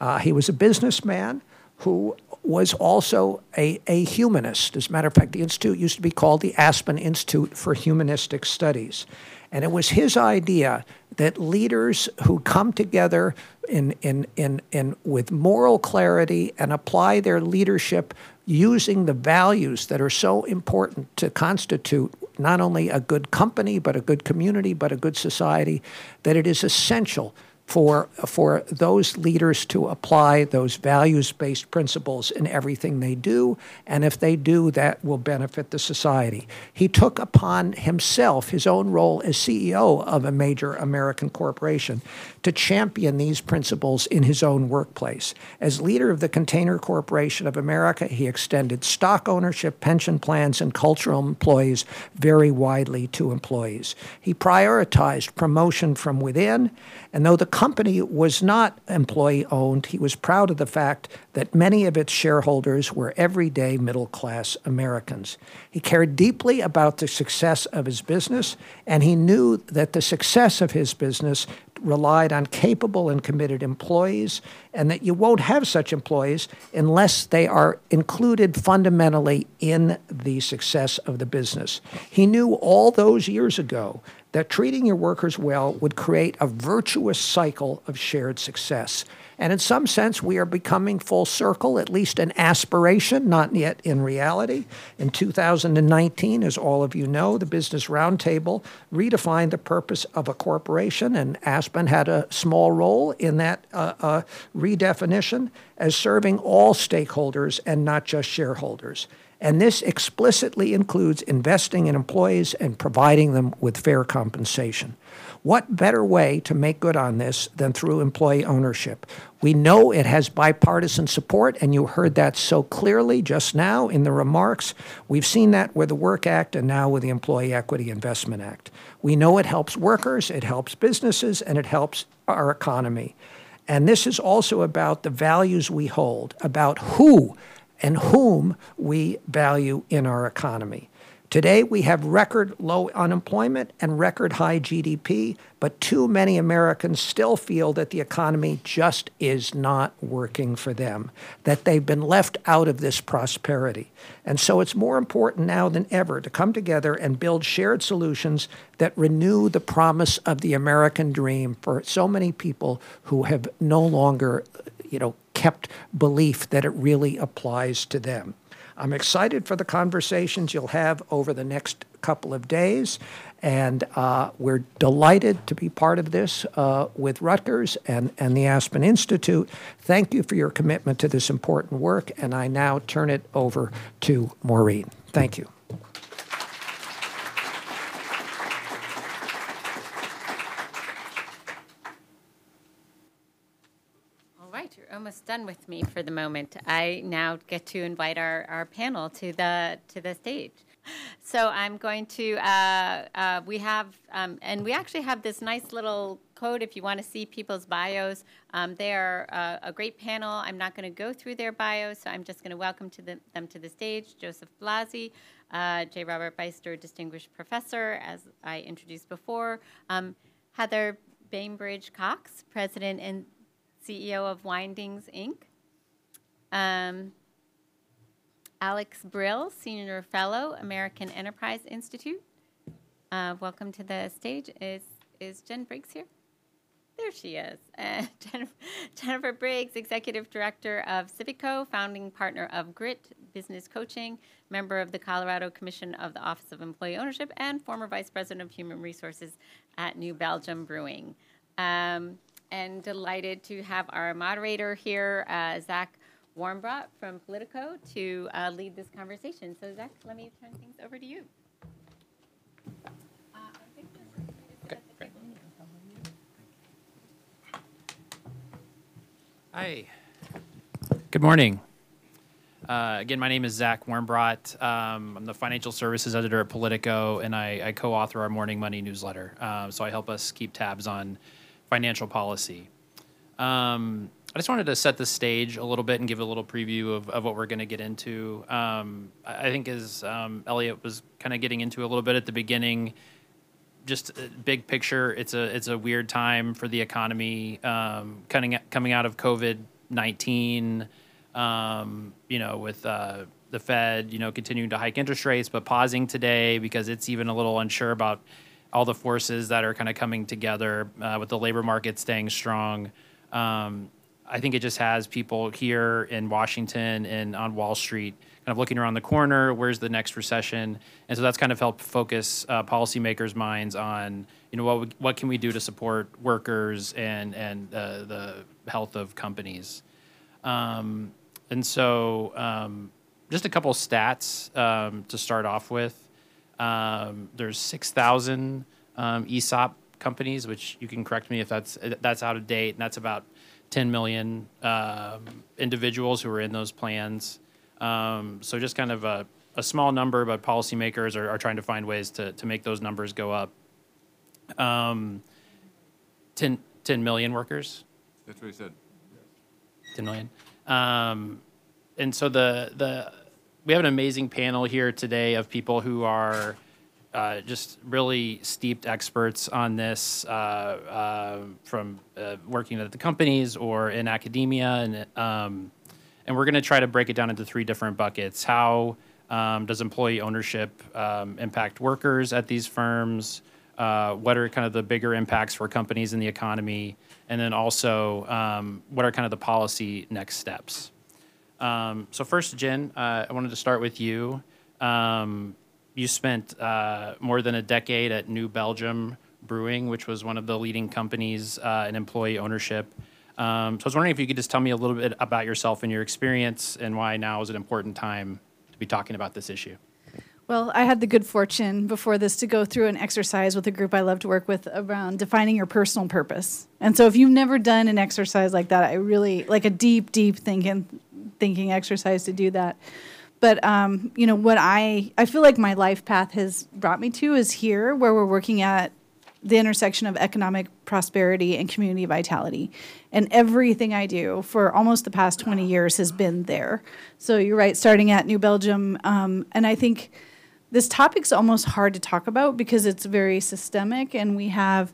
Uh, he was a businessman who was also a, a humanist. As a matter of fact, the Institute used to be called the Aspen Institute for Humanistic Studies. And it was his idea that leaders who come together in, in, in, in, with moral clarity and apply their leadership using the values that are so important to constitute not only a good company, but a good community, but a good society, that it is essential for, for those leaders to apply those values based principles in everything they do. And if they do, that will benefit the society. He took upon himself his own role as CEO of a major American corporation to champion these principles in his own workplace. As leader of the Container Corporation of America, he extended stock ownership, pension plans, and cultural employees very widely to employees. He prioritized promotion from within and though the company was not employee owned, he was proud of the fact that many of its shareholders were everyday middle class Americans. He cared deeply about the success of his business, and he knew that the success of his business relied on capable and committed employees, and that you won't have such employees unless they are included fundamentally in the success of the business. He knew all those years ago that treating your workers well would create a virtuous cycle of shared success. And in some sense, we are becoming full circle, at least an aspiration, not yet in reality. In 2019, as all of you know, the Business Roundtable redefined the purpose of a corporation, and Aspen had a small role in that uh, uh, redefinition as serving all stakeholders and not just shareholders. And this explicitly includes investing in employees and providing them with fair compensation. What better way to make good on this than through employee ownership? We know it has bipartisan support, and you heard that so clearly just now in the remarks. We've seen that with the Work Act and now with the Employee Equity Investment Act. We know it helps workers, it helps businesses, and it helps our economy. And this is also about the values we hold, about who and whom we value in our economy. Today, we have record low unemployment and record high GDP, but too many Americans still feel that the economy just is not working for them, that they've been left out of this prosperity. And so it's more important now than ever to come together and build shared solutions that renew the promise of the American dream for so many people who have no longer, you know, kept belief that it really applies to them. I'm excited for the conversations you'll have over the next couple of days, and uh, we're delighted to be part of this uh, with Rutgers and, and the Aspen Institute. Thank you for your commitment to this important work, and I now turn it over to Maureen. Thank you. All right, you're almost done with me for the moment. I now get to invite our, our panel to the to the stage. So I'm going to. Uh, uh, we have, um, and we actually have this nice little code. If you want to see people's bios, um, they are uh, a great panel. I'm not going to go through their bios, so I'm just going to welcome to the, them to the stage. Joseph Blasi, uh, J. Robert Beyster, Distinguished Professor, as I introduced before. Um, Heather Braimbridge Cox, President and CEO of Windings Inc. Um, Alex Brill, Senior Fellow, American Enterprise Institute. Uh, welcome to the stage. Is is Jen Briggs here? There she is. Uh, Jennifer, Jennifer Briggs, Executive Director of Civico, founding partner of GRITT Business Coaching, member of the Colorado Commission of the Office of Employee Ownership, and former Vice President of Human Resources at New Belgium Brewing. Um, and delighted to have our moderator here, uh, Zach Warmbrodt from Politico, to uh, lead this conversation. So, Zach, let me turn things over to you. Hi. Good morning. Uh, again, my name is Zach Warmbrodt. Um, I'm the financial services editor at Politico, and I, I co-author our Morning Money newsletter. Uh, so I help us keep tabs on financial policy. Um, I just wanted to set the stage a little bit and give a little preview of, of what we're going to get into. Um, I think as um, Elliot was kind of getting into a little bit at the beginning, just uh, big picture, it's a it's a weird time for the economy. Um, coming coming out of COVID nineteen, um, you know, with uh, the Fed, you know, continuing to hike interest rates, but pausing today because it's even a little unsure about all the forces that are kind of coming together uh, with the labor market staying strong. Um, I think it just has people here in Washington and on Wall Street kind of looking around the corner. Where's the next recession? And so that's kind of helped focus uh, policymakers' minds on you know what we, what can we do to support workers and and uh, the health of companies. Um, and so um, just a couple stats um, to start off with. Um, there's 6,000 um, ESOP companies, which you can correct me if that's that's out of date, and that's about 10 million um, individuals who are in those plans. Um, so just kind of a, a small number, but policymakers are, are trying to find ways to, to make those numbers go up. Um, 10, 10 million workers, That's what he said. 10 million. Um, and so the the we have an amazing panel here today of people who are uh, just really steeped experts on this uh, uh, from uh, working at the companies or in academia, and um, and we're going to try to break it down into three different buckets. How um, does employee ownership um, impact workers at these firms? Uh, what are kind of the bigger impacts for companies in the economy? And then also, um, what are kind of the policy next steps? Um, so first, Jen, uh, I wanted to start with you. Um, you spent uh, more than a decade at New Belgium Brewing, which was one of the leading companies uh, in employee ownership. Um, so I was wondering if you could just tell me a little bit about yourself and your experience, and why now is an important time to be talking about this issue. Well, I had the good fortune before this to go through an exercise with a group I love to work with around defining your personal purpose. And so if you've never done an exercise like that, I really like a deep, deep thinking thinking exercise to do that. But um, you know what I I feel like my life path has brought me to is here where we're working at the intersection of economic prosperity and community vitality. And everything I do for almost the past 20 years has been there. So you're right, starting at New Belgium. Um, and I think this topic's almost hard to talk about because it's very systemic and we have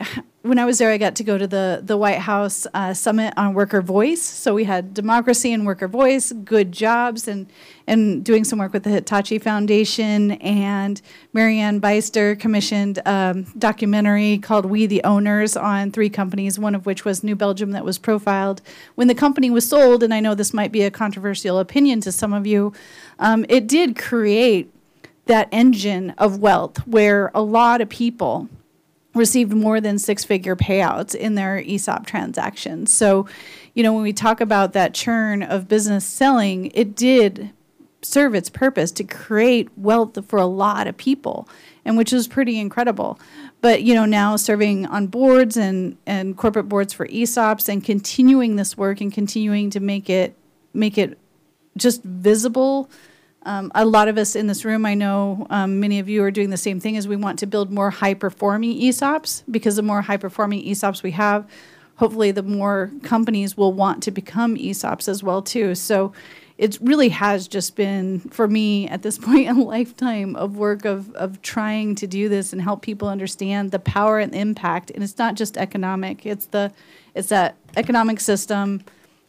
when I was there, I got to go to the the White House uh, summit on worker voice. So we had democracy and worker voice, good jobs, and and doing some work with the Hitachi Foundation. And Marianne Beyster commissioned a um, documentary called "We the Owners" on three companies, one of which was New Belgium that was profiled. When the company was sold, and I know this might be a controversial opinion to some of you, um, it did create that engine of wealth where a lot of people received more than six figure payouts in their ESOP transactions. So, you know, when we talk about that churn of business selling, it did serve its purpose to create wealth for a lot of people, and which is pretty incredible. But, you know, now serving on boards and, and corporate boards for ESOPs and continuing this work and continuing to make it make it just visible um, a lot of us in this room, I know um, many of you are doing the same thing, is we want to build more high performing ESOPs because the more high performing ESOPs we have, hopefully the more companies will want to become ESOPs as well too. So it really has just been for me at this point a lifetime of work of, of trying to do this and help people understand the power and impact. And it's not just economic, it's the it's that economic system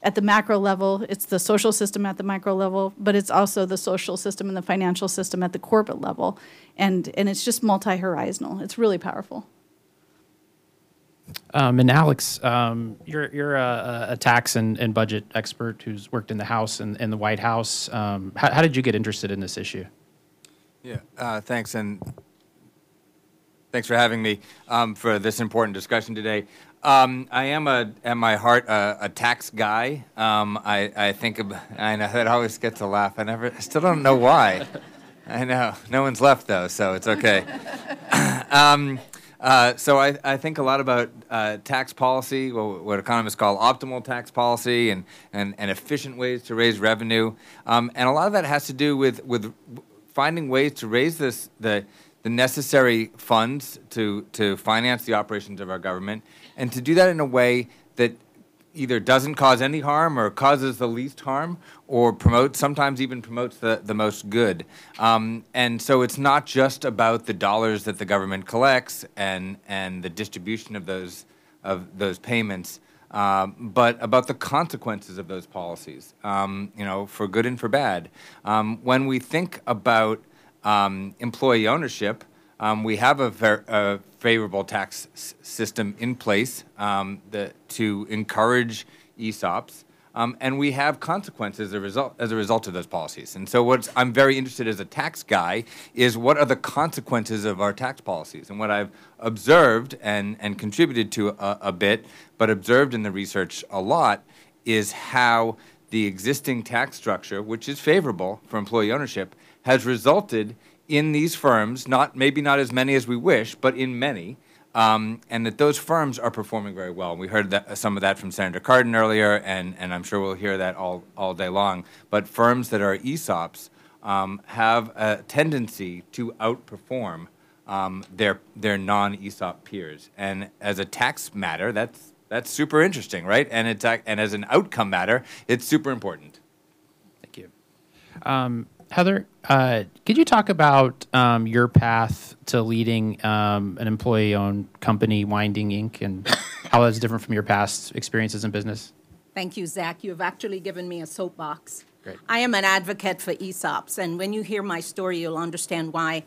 at the macro level, it's the social system at the micro level, but it's also the social system and the financial system at the corporate level. And, and it's just multi horizontal. It's really powerful. Um, and Alex, um, you're, you're a, a tax and, and, budget expert who's worked in the House and, and the White House. Um, how, how, did you get interested in this issue? Yeah, uh, thanks. And thanks for having me um, for this important discussion today. Um, I am a, at my heart a, a tax guy. Um, I, I think of, I know that always gets a laugh. I never, I still don't know why. I know no one's left though, so it's okay. um, uh, so I, I think a lot about uh, tax policy, what economists call optimal tax policy, and, and, and efficient ways to raise revenue, um, and a lot of that has to do with with finding ways to raise this the the necessary funds to to finance the operations of our government and to do that in a way that either doesn't cause any harm or causes the least harm or promotes sometimes even promotes the, the most good. Um, and so it's not just about the dollars that the government collects and and the distribution of those of those payments um, but about the consequences of those policies um, you know for good and for bad. Um, when we think about um, employee ownership um, we have a, ver- a, favorable tax s- system in place um, to encourage ESOPs, um, and we have consequences as a result as a result of those policies. And so, what I'm very interested as a tax guy is what are the consequences of our tax policies, and what I've observed and and contributed to a, a bit, but observed in the research a lot is how the existing tax structure, which is favorable for employee ownership, has resulted in these firms, not maybe not as many as we wish, but in many, um, and that those firms are performing very well. We heard that, some of that from Senator Cardin earlier, and, and I'm sure we'll hear that all, all day long. But firms that are ESOPs um, have a tendency to outperform um, their, their non ESOP peers. And as a tax matter, that's, that's super interesting, right? And, it's, and as an outcome matter, it's super important. Thank you. Heather, uh, could you talk about um, your path to leading um, an employee-owned company, Winding Inc., and how that's different from your past experiences in business? Thank you, Zach. You have actually given me a soapbox. Great. I am an advocate for ESOPs, and when you hear my story, you'll understand why.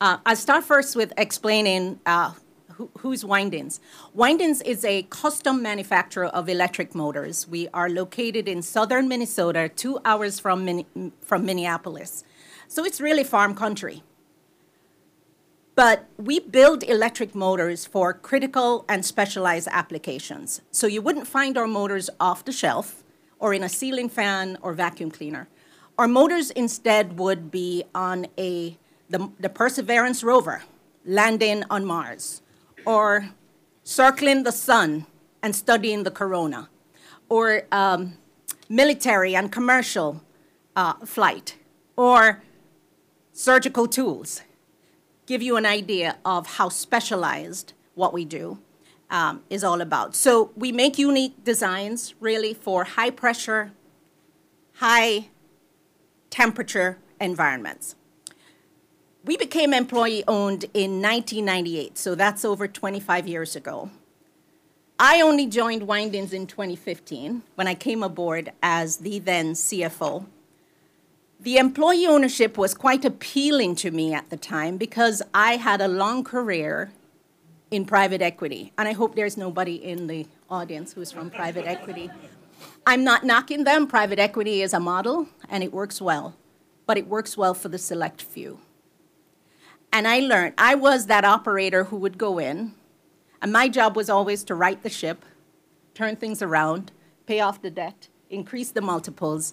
Uh, I'll start first with explaining uh, who, who's Windings. Windings is a custom manufacturer of electric motors. We are located in southern Minnesota, two hours from, Min- from Minneapolis. So it's really farm country. But we build electric motors for critical and specialized applications. So you wouldn't find our motors off the shelf or in a ceiling fan or vacuum cleaner. Our motors instead would be on a the, the Perseverance rover landing on Mars or circling the sun and studying the corona or um, military and commercial uh, flight or surgical tools give you an idea of how specialized what we do um, is all about. So we make unique designs really for high pressure, high temperature environments. We became employee owned in 1998, so that's over 25 years ago. I only joined Windings in 2015 when I came aboard as the then CFO the employee ownership was quite appealing to me at the time because I had a long career in private equity. And I hope there's nobody in the audience who's from private equity. I'm not knocking them. Private equity is a model and it works well, but it works well for the select few. And I learned, I was that operator who would go in, and my job was always to right the ship, turn things around, pay off the debt, increase the multiples,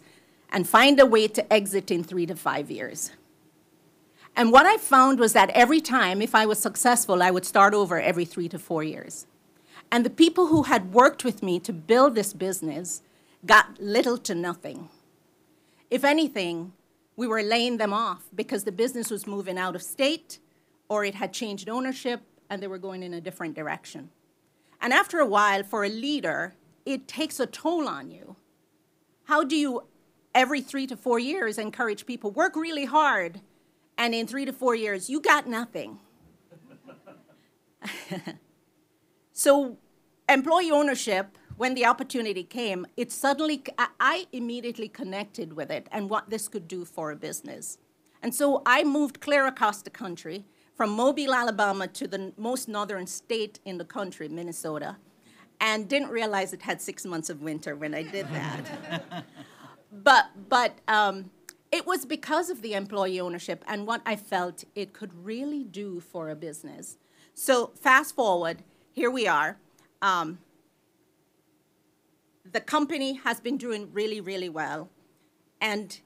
and find a way to exit in three to five years. And what I found was that every time, if I was successful, I would start over every three to four years. And the people who had worked with me to build this business got little to nothing. If anything, we were laying them off because the business was moving out of state or it had changed ownership and they were going in a different direction. And after a while, for a leader, it takes a toll on you. How do you every three to four years encourage people work really hard and in three to four years you got nothing so employee ownership when the opportunity came it suddenly i immediately connected with it and what this could do for a business and so i moved clear across the country from mobile alabama to the most northern state in the country minnesota and didn't realize it had six months of winter when i did that but but um, it was because of the employee ownership and what I felt it could really do for a business. So fast forward, here we are. Um, the company has been doing really, really well, and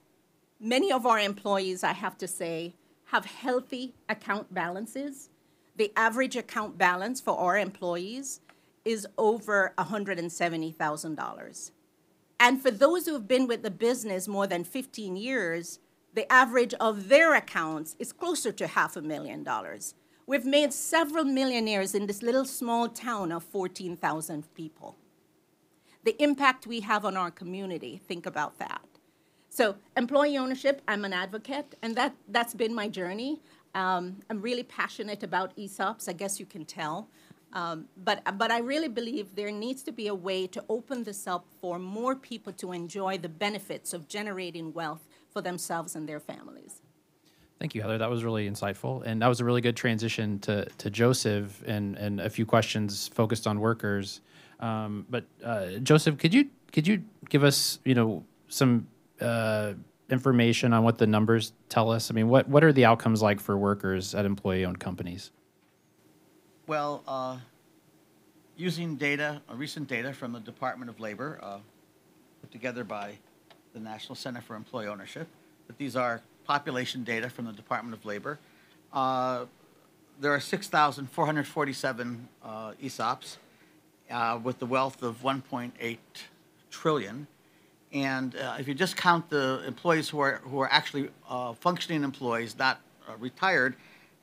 many of our employees, I have to say, have healthy account balances. The average account balance for our employees is over $170,000. And for those who have been with the business more than 15 years, the average of their accounts is closer to half a million dollars. We've made several millionaires in this little small town of 14,000 people. The impact we have on our community, think about that. So, employee ownership, I'm an advocate, and that, that's been my journey. Um, I'm really passionate about ESOPs, I guess you can tell. Um, but, but I really believe there needs to be a way to open this up for more people to enjoy the benefits of generating wealth for themselves and their families. Thank you, Heather. That was really insightful, and that was a really good transition to, to Joseph and, and a few questions focused on workers. Um, but uh, Joseph, could you could you give us you know some uh, information on what the numbers tell us? I mean, what what are the outcomes like for workers at employee-owned companies? Well, uh, using data, uh, recent data from the Department of Labor, uh, put together by the National Center for Employee Ownership, but these are population data from the Department of Labor. Uh, there are 6,447 uh, ESOPs uh, with the wealth of 1.8 trillion. And uh, if you just count the employees who are, who are actually uh, functioning employees, not uh, retired,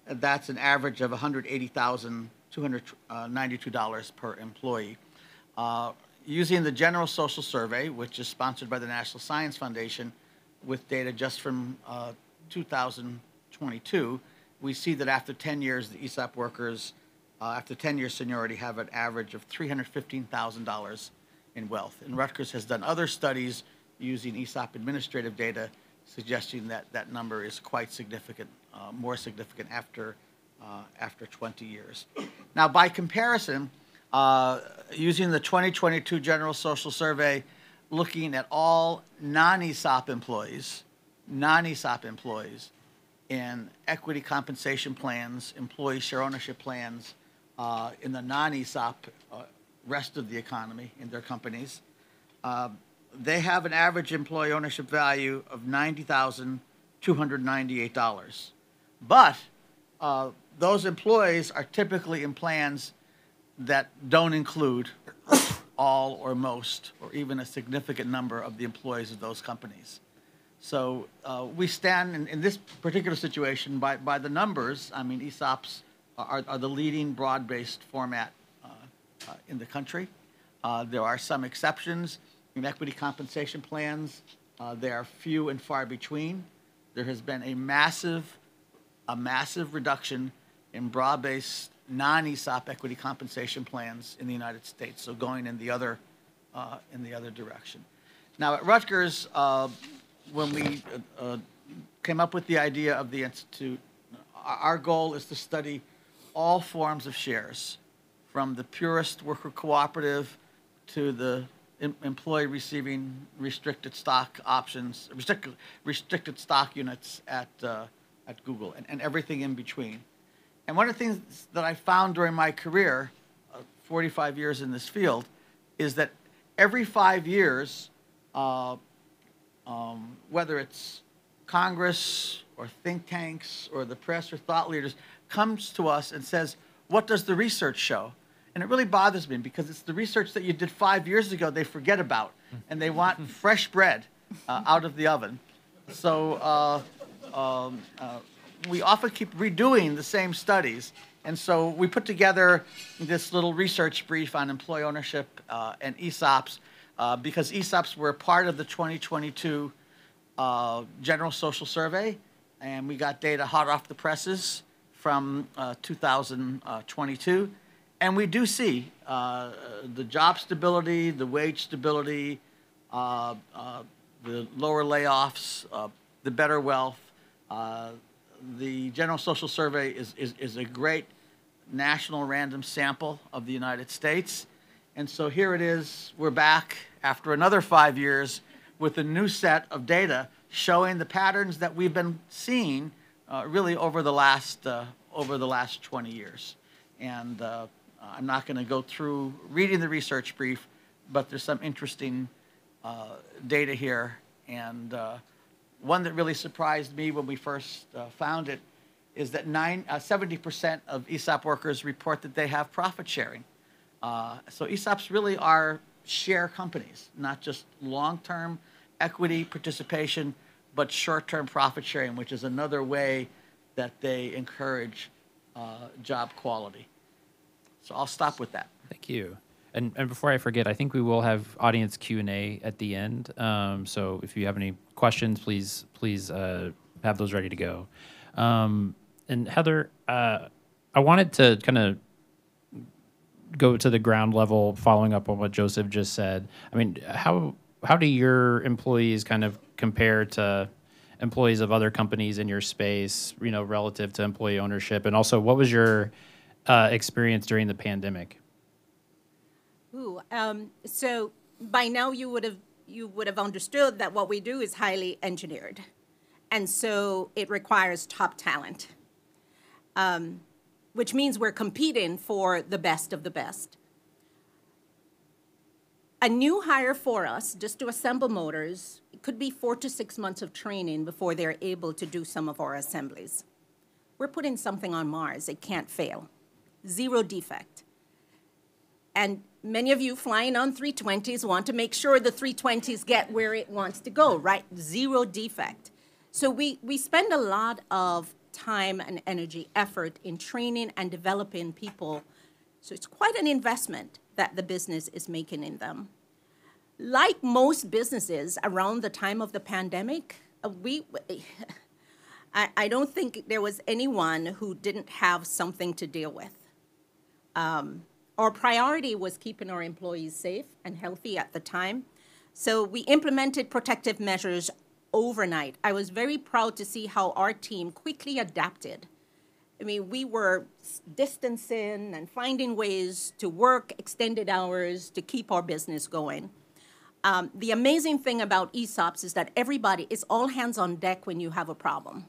that's an average of $180,292 per employee. Uh, using the General Social Survey, which is sponsored by the National Science Foundation, with data just from uh, 2022, we see that after 10 years, the ESOP workers, uh, after 10 years seniority, have an average of $315,000 in wealth. And Rutgers has done other studies using ESOP administrative data, suggesting that that number is quite significant, uh, more significant after, uh, after 20 years. Now, by comparison, uh, using the 2022 General Social Survey, looking at all non-ESOP employees, non-ESOP employees in equity compensation plans, employee share ownership plans, uh, in the non-ESOP uh, rest of the economy in their companies. Uh, they have an average employee ownership value of $90,298. But uh, those employees are typically in plans that don't include all or most or even a significant number of the employees of those companies. So uh, we stand in, in, this particular situation by, by the numbers. I mean, ESOPs are, are the leading broad-based format uh, uh, in the country. Uh, there are some exceptions in equity compensation plans. Uh, they are few and far between. There has been a massive, a massive reduction in broad-based non-ESOP equity compensation plans in the United States. So going in the other, uh, in the other direction. Now at Rutgers, when we uh, uh, came up with the idea of the institute, our goal is to study all forms of shares, from the purest worker cooperative to the em- employee receiving restricted stock options, restricted, restricted stock units at, uh, at Google, and, and everything in between. And one of the things that I found during my career, uh, 45 years in this field, is that every five years, uh, um, whether it's Congress or think tanks or the press or thought leaders, comes to us and says, What does the research show? And it really bothers me because it's the research that you did five years ago they forget about, and they want fresh bread uh, out of the oven. So uh, um, uh, we often keep redoing the same studies. And so we put together this little research brief on employee ownership uh, and ESOPs uh, because ESOPs were part of the 2022 uh, General Social Survey, and we got data hot off the presses from uh, 2022. And we do see uh, the job stability, the wage stability, uh, uh, the lower layoffs, the better wealth. the General Social Survey is, is, is a great national random sample of the United States. And so here it is, we're back after another five years with a new set of data showing the patterns that we've been seeing uh, really over the last uh, over the last 20 years. And uh, I'm not going to go through reading the research brief, but there's some interesting uh, data here. And uh, one that really surprised me when we first uh, found it is that nine, 70% of ESOP workers report that they have profit sharing. so ESOPs really are share companies, not just long-term equity participation, but short-term profit sharing, which is another way that they encourage uh, job quality. So I'll stop with that. Thank you. And, and before I forget, I think we will have audience Q and A at the end. Um, so if you have any questions, please please uh, have those ready to go. Um, and Heather, uh, I wanted to kind of go to the ground level, following up on what Joseph just said. I mean, how how do your employees kind of compare to employees of other companies in your space? You know, relative to employee ownership, and also, what was your uh, experience during the pandemic? Ooh, um, so by now you would have you would have understood that what we do is highly engineered, and so it requires top talent. Um, which means we're competing for the best of the best. A new hire for us, just to assemble motors, could be four to six months of training before they're able to do some of our assemblies. We're putting something on Mars, it can't fail. Zero defect. And many of you flying on 320s want to make sure the 320s get where it wants to go, right? Zero defect. So we, we spend a lot of time and energy, effort in training and developing people. So it's quite an investment that the business is making in them. Like most businesses around the time of the pandemic, uh, we, I, don't think there was anyone who didn't have something to deal with. Um, our priority was keeping our employees safe and healthy at the time. So we implemented protective measures overnight. I was very proud to see how our team quickly adapted. I mean, we were distancing and finding ways to work extended hours to keep our business going. Um, the amazing thing about ESOPs is that everybody is all hands on deck when you have a problem.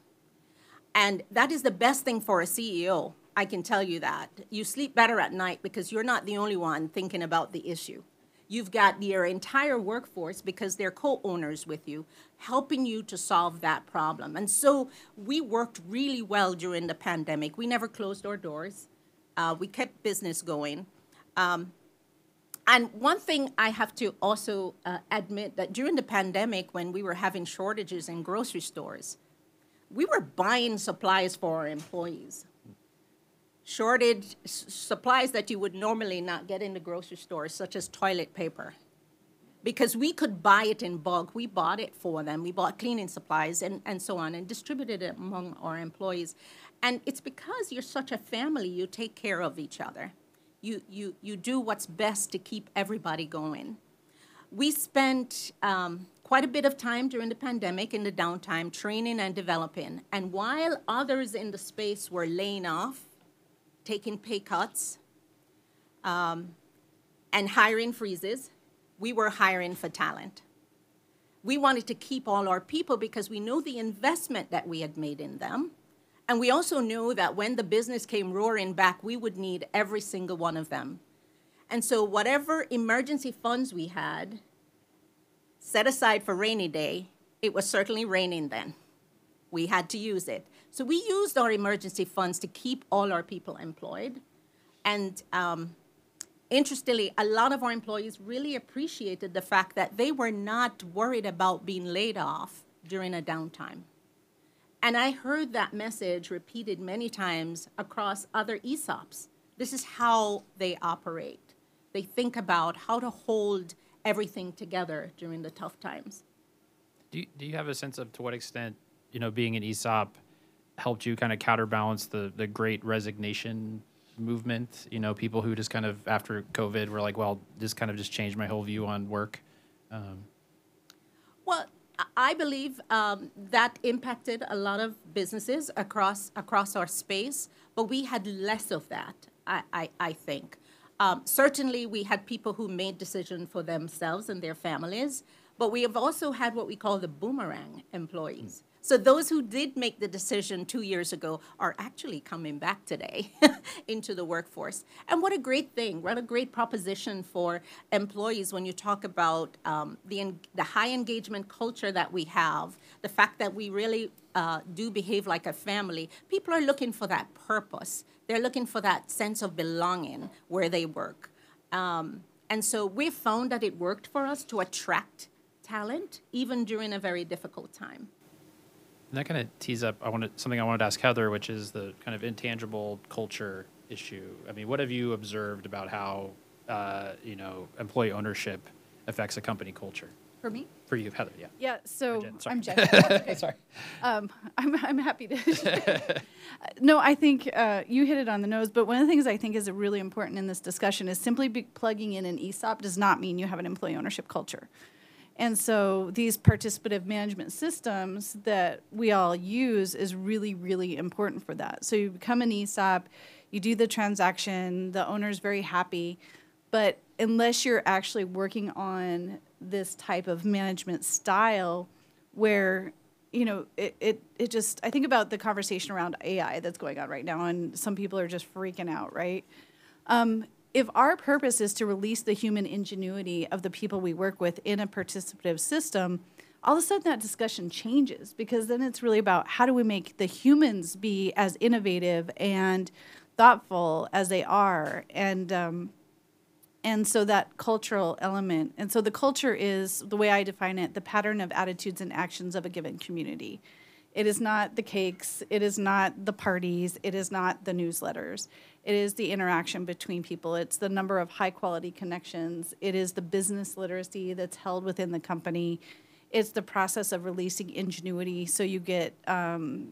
And that is the best thing for a CEO. I can tell you that. You sleep better at night because you're not the only one thinking about the issue. You've got your entire workforce because they're co owners with you, helping you to solve that problem. And so we worked really well during the pandemic. We never closed our doors, uh, we kept business going. Um, and one thing I have to also uh, admit that during the pandemic, when we were having shortages in grocery stores, we were buying supplies for our employees. Shortage supplies that you would normally not get in the grocery store, such as toilet paper. Because we could buy it in bulk, we bought it for them. We bought cleaning supplies and, and so on and distributed it among our employees. And it's because you're such a family, you take care of each other. You, you, you do what's best to keep everybody going we spent um, quite a bit of time during the pandemic in the downtime training and developing. And while others in the space were laying off, taking pay cuts, um, and hiring freezes, we were hiring for talent. We wanted to keep all our people because we know the investment that we had made in them. And we also knew that when the business came roaring back, we would need every single one of them. And so, whatever emergency funds we had set aside for rainy day, it was certainly raining then. We had to use it. So, we used our emergency funds to keep all our people employed. And um, interestingly, a lot of our employees really appreciated the fact that they were not worried about being laid off during a downtime. And I heard that message repeated many times across other ESOPs. This is how they operate. They think about how to hold everything together during the tough times. Do you, do you have a sense of to what extent, you know, being an ESOP helped you kind of counterbalance the, the great resignation movement? You know, people who just kind of after COVID were like, well, this kind of just changed my whole view on work. Um, Well, I- believe um, that impacted a lot of businesses across across our space, but we had less of that. I I, I think. Um, certainly, we had people who made decisions for themselves and their families, but we have also had what we call the boomerang employees. So those who did make the decision two years ago are actually coming back today into the workforce. And what a great thing! What a great proposition for employees when you talk about um, the the high engagement culture that we have, the fact that we really uh, do behave like a family. People are looking for that purpose. They're looking for that sense of belonging where they work. Um, and so we found that it worked for us to attract talent even during a very difficult time. And that kind of tees up I wanted something I wanted to ask Heather, which is the kind of intangible culture issue. I mean, what have you observed about how uh, you know employee ownership affects a company culture For me? for you, Heather? Yeah. Yeah, so Jen. I'm Jen. Okay. Sorry. Um, I'm, I'm happy to. no, I think uh, you hit it on the nose. But one of the things I think is really important in this discussion is simply plugging in an ESOP does not mean you have an employee ownership culture. And so these participative management systems that we all use is really, really important for that. So you become an ESOP, you do the transaction, the owner's very happy, but unless you're actually working on this type of management style where you know it, it, it just i think about the conversation around ai that's going on right now and some people are just freaking out right um, if our purpose is to release the human ingenuity of the people we work with in a participative system all of a sudden that discussion changes because then it's really about how do we make the humans be as innovative and thoughtful as they are. And um, and so that cultural element and so the culture is the way i define it the pattern of attitudes and actions of a given community. It is not the cakes it is not the parties it is not the newsletters it is the interaction between people it's the number of high quality connections it is the business literacy that's held within the company it's the process of releasing ingenuity so you get um,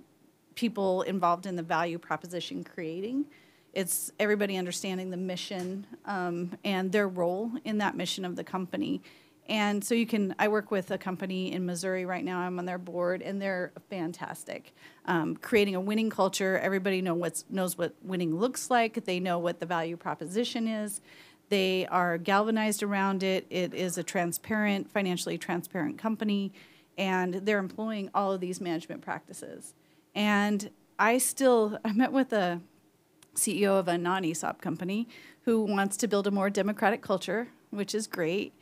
people involved in the value proposition creating. It's everybody understanding the mission um, and their role in that mission of the company. And so you can, I work with a company in Missouri right now. I'm on their board, and they're fantastic. Um, creating a winning culture. Everybody know what's, knows what winning looks like. They know what the value proposition is. They are galvanized around it. It is a transparent, financially transparent company, and they're employing all of these management practices. And I still, I met with a CEO of a non ESOP company who wants to build a more democratic culture, which is great.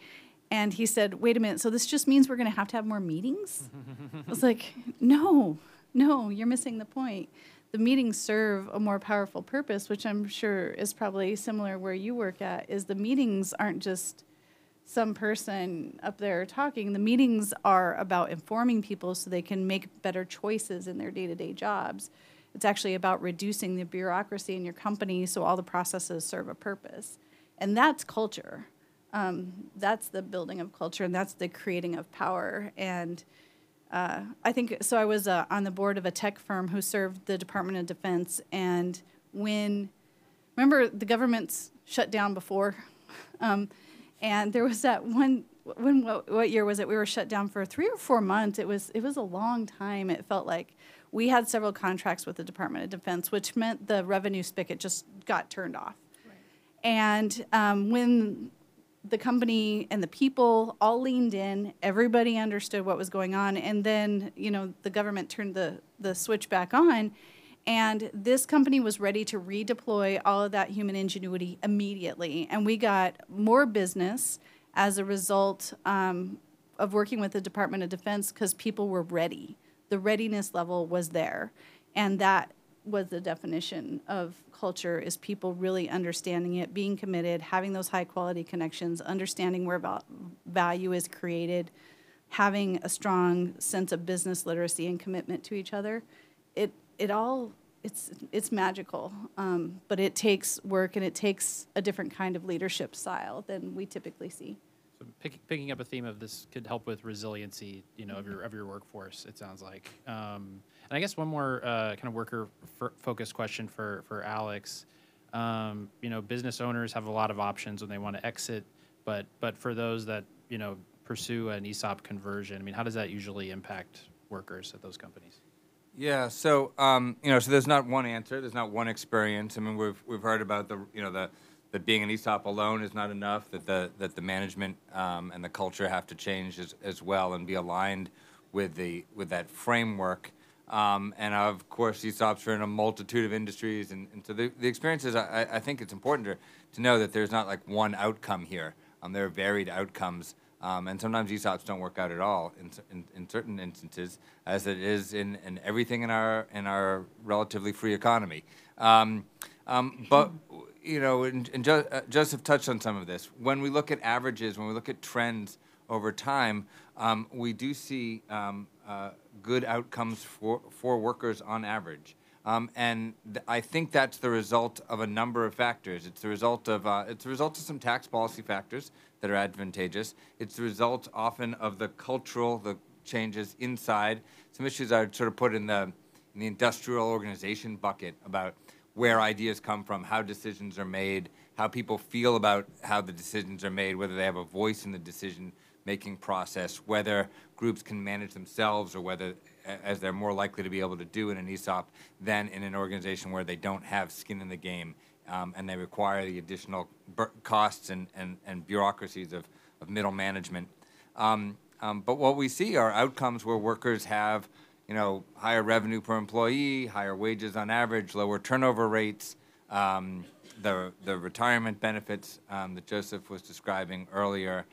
And he said, wait a minute, so this just means we're going to have to have more meetings? I was like, no, no, you're missing the point. The meetings serve a more powerful purpose, which I'm sure is probably similar where you work at, is the meetings aren't just some person up there talking. The meetings are about informing people so they can make better choices in their day-to-day jobs. It's actually about reducing the bureaucracy in your company so all the processes serve a purpose. And that's culture um, that's the building of culture and that's the creating of power. And uh, I think so. I was uh, on the board of a tech firm who served the Department of Defense. And when, remember, the government's shut down before. Um, and there was that one. When what, what year was it? We were shut down for three or four months. It was it was a long time. It felt like we had several contracts with the Department of Defense, which meant the revenue spigot just got turned off. Right. And um, when the company and the people all leaned in. Everybody understood what was going on, and then you know the government turned the the switch back on, and this company was ready to redeploy all of that human ingenuity immediately, and we got more business as a result um, of working with the Department of Defense because people were ready. The readiness level was there, and that was the definition of culture is people really understanding it, being committed, having those high quality connections, understanding where value is created, having a strong sense of business literacy and commitment to each other. It it all it's it's magical, um, but it takes work and it takes a different kind of leadership style than we typically see. So pick, picking up a theme of this could help with resiliency, you know, of your of your workforce. It sounds like. Um, and I guess one more uh, kind of worker focused question for for Alex. Um, you know, business owners have a lot of options when they want to exit, but but for those that you know pursue an ESOP conversion, I mean, how does that usually impact workers at those companies? Yeah, so um, you know, so there's not one answer. There's not one experience. I mean, we've we've heard about the you know the that being an ESOP alone is not enough. That the that the management um, and the culture have to change as, as well and be aligned with the with that framework. Um, and of course, ESOPs are in a multitude of industries, and, and so the, the experiences. I, I think it's important to, to know that there's not like one outcome here. Um, there are varied outcomes, um, and sometimes ESOPs don't work out at all in, in, in certain instances, as it is in, in everything in our in our relatively free economy. Um, um, but you know, and, jo- uh, Joseph touched on some of this. When we look at averages, when we look at trends over time, um, we do see uh, good outcomes for, for workers on average. Um, and th- I think that's the result of a number of factors. It's the result of uh, it's the result of some tax policy factors that are advantageous. It's the result often of the cultural the changes inside. Some issues I would sort of put in the in the industrial organization bucket about where ideas come from, how decisions are made, how people feel about how the decisions are made, whether they have a voice in the decision making process, whether groups can manage themselves or whether, as they're more likely to be able to do in an ESOP than in an organization where they don't have skin in the game um, and they require the additional costs and, and, and bureaucracies of, of middle management. Um, um, but what we see are outcomes where workers have, you know, higher revenue per employee, higher wages on average, lower turnover rates, um, the, the retirement benefits um, that Joseph was describing earlier.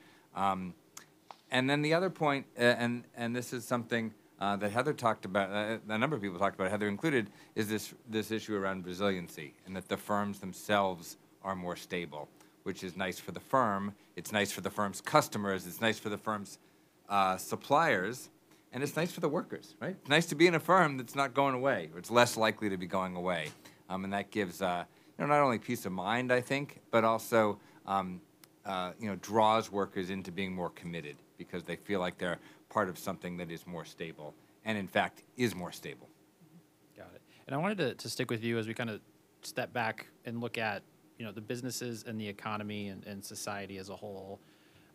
And then the other point, uh, and and this is something uh, that Heather talked about, uh, a number of people talked about, Heather included, is this this issue around resiliency, and that the firms themselves are more stable, which is nice for the firm. It's nice for the firm's customers. It's nice for the firm's uh, suppliers, and it's nice for the workers. Right? It's nice to be in a firm that's not going away, or it's less likely to be going away, um, and that gives uh, you know not only peace of mind, I think, but also um, uh, you know draws workers into being more committed because they feel like they're part of something that is more stable and, in fact, is more stable. Got it. And I wanted to, to stick with you as we kind of step back and look at you know the businesses and the economy and, and society as a whole.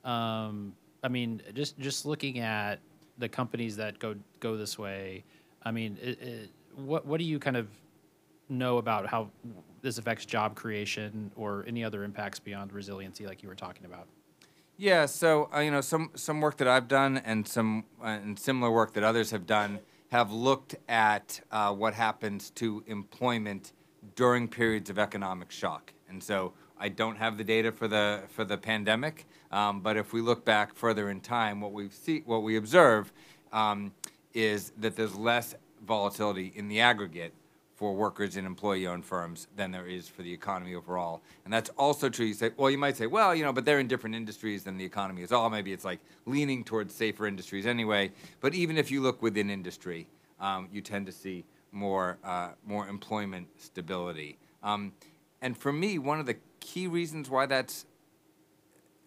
Um, I mean, just just looking at the companies that go go this way. I mean, it, it, what what do you kind of know about how this affects job creation or any other impacts beyond resiliency, like you were talking about? Yeah, so uh, you know, some some work that I've done and some uh, and similar work that others have done have looked at uh, what happens to employment during periods of economic shock. And so I don't have the data for the for the pandemic, um, but if we look back further in time, what we see, what we observe, um, is that there's less volatility in the aggregate for workers in employee-owned firms than there is for the economy overall. And that's also true. You say, well, you might say, well, you know, but they're in different industries than the economy is all. Maybe it's like leaning towards safer industries anyway. But even if you look within industry, um, you tend to see more uh, more employment stability. Um, and for me, one of the key reasons why that's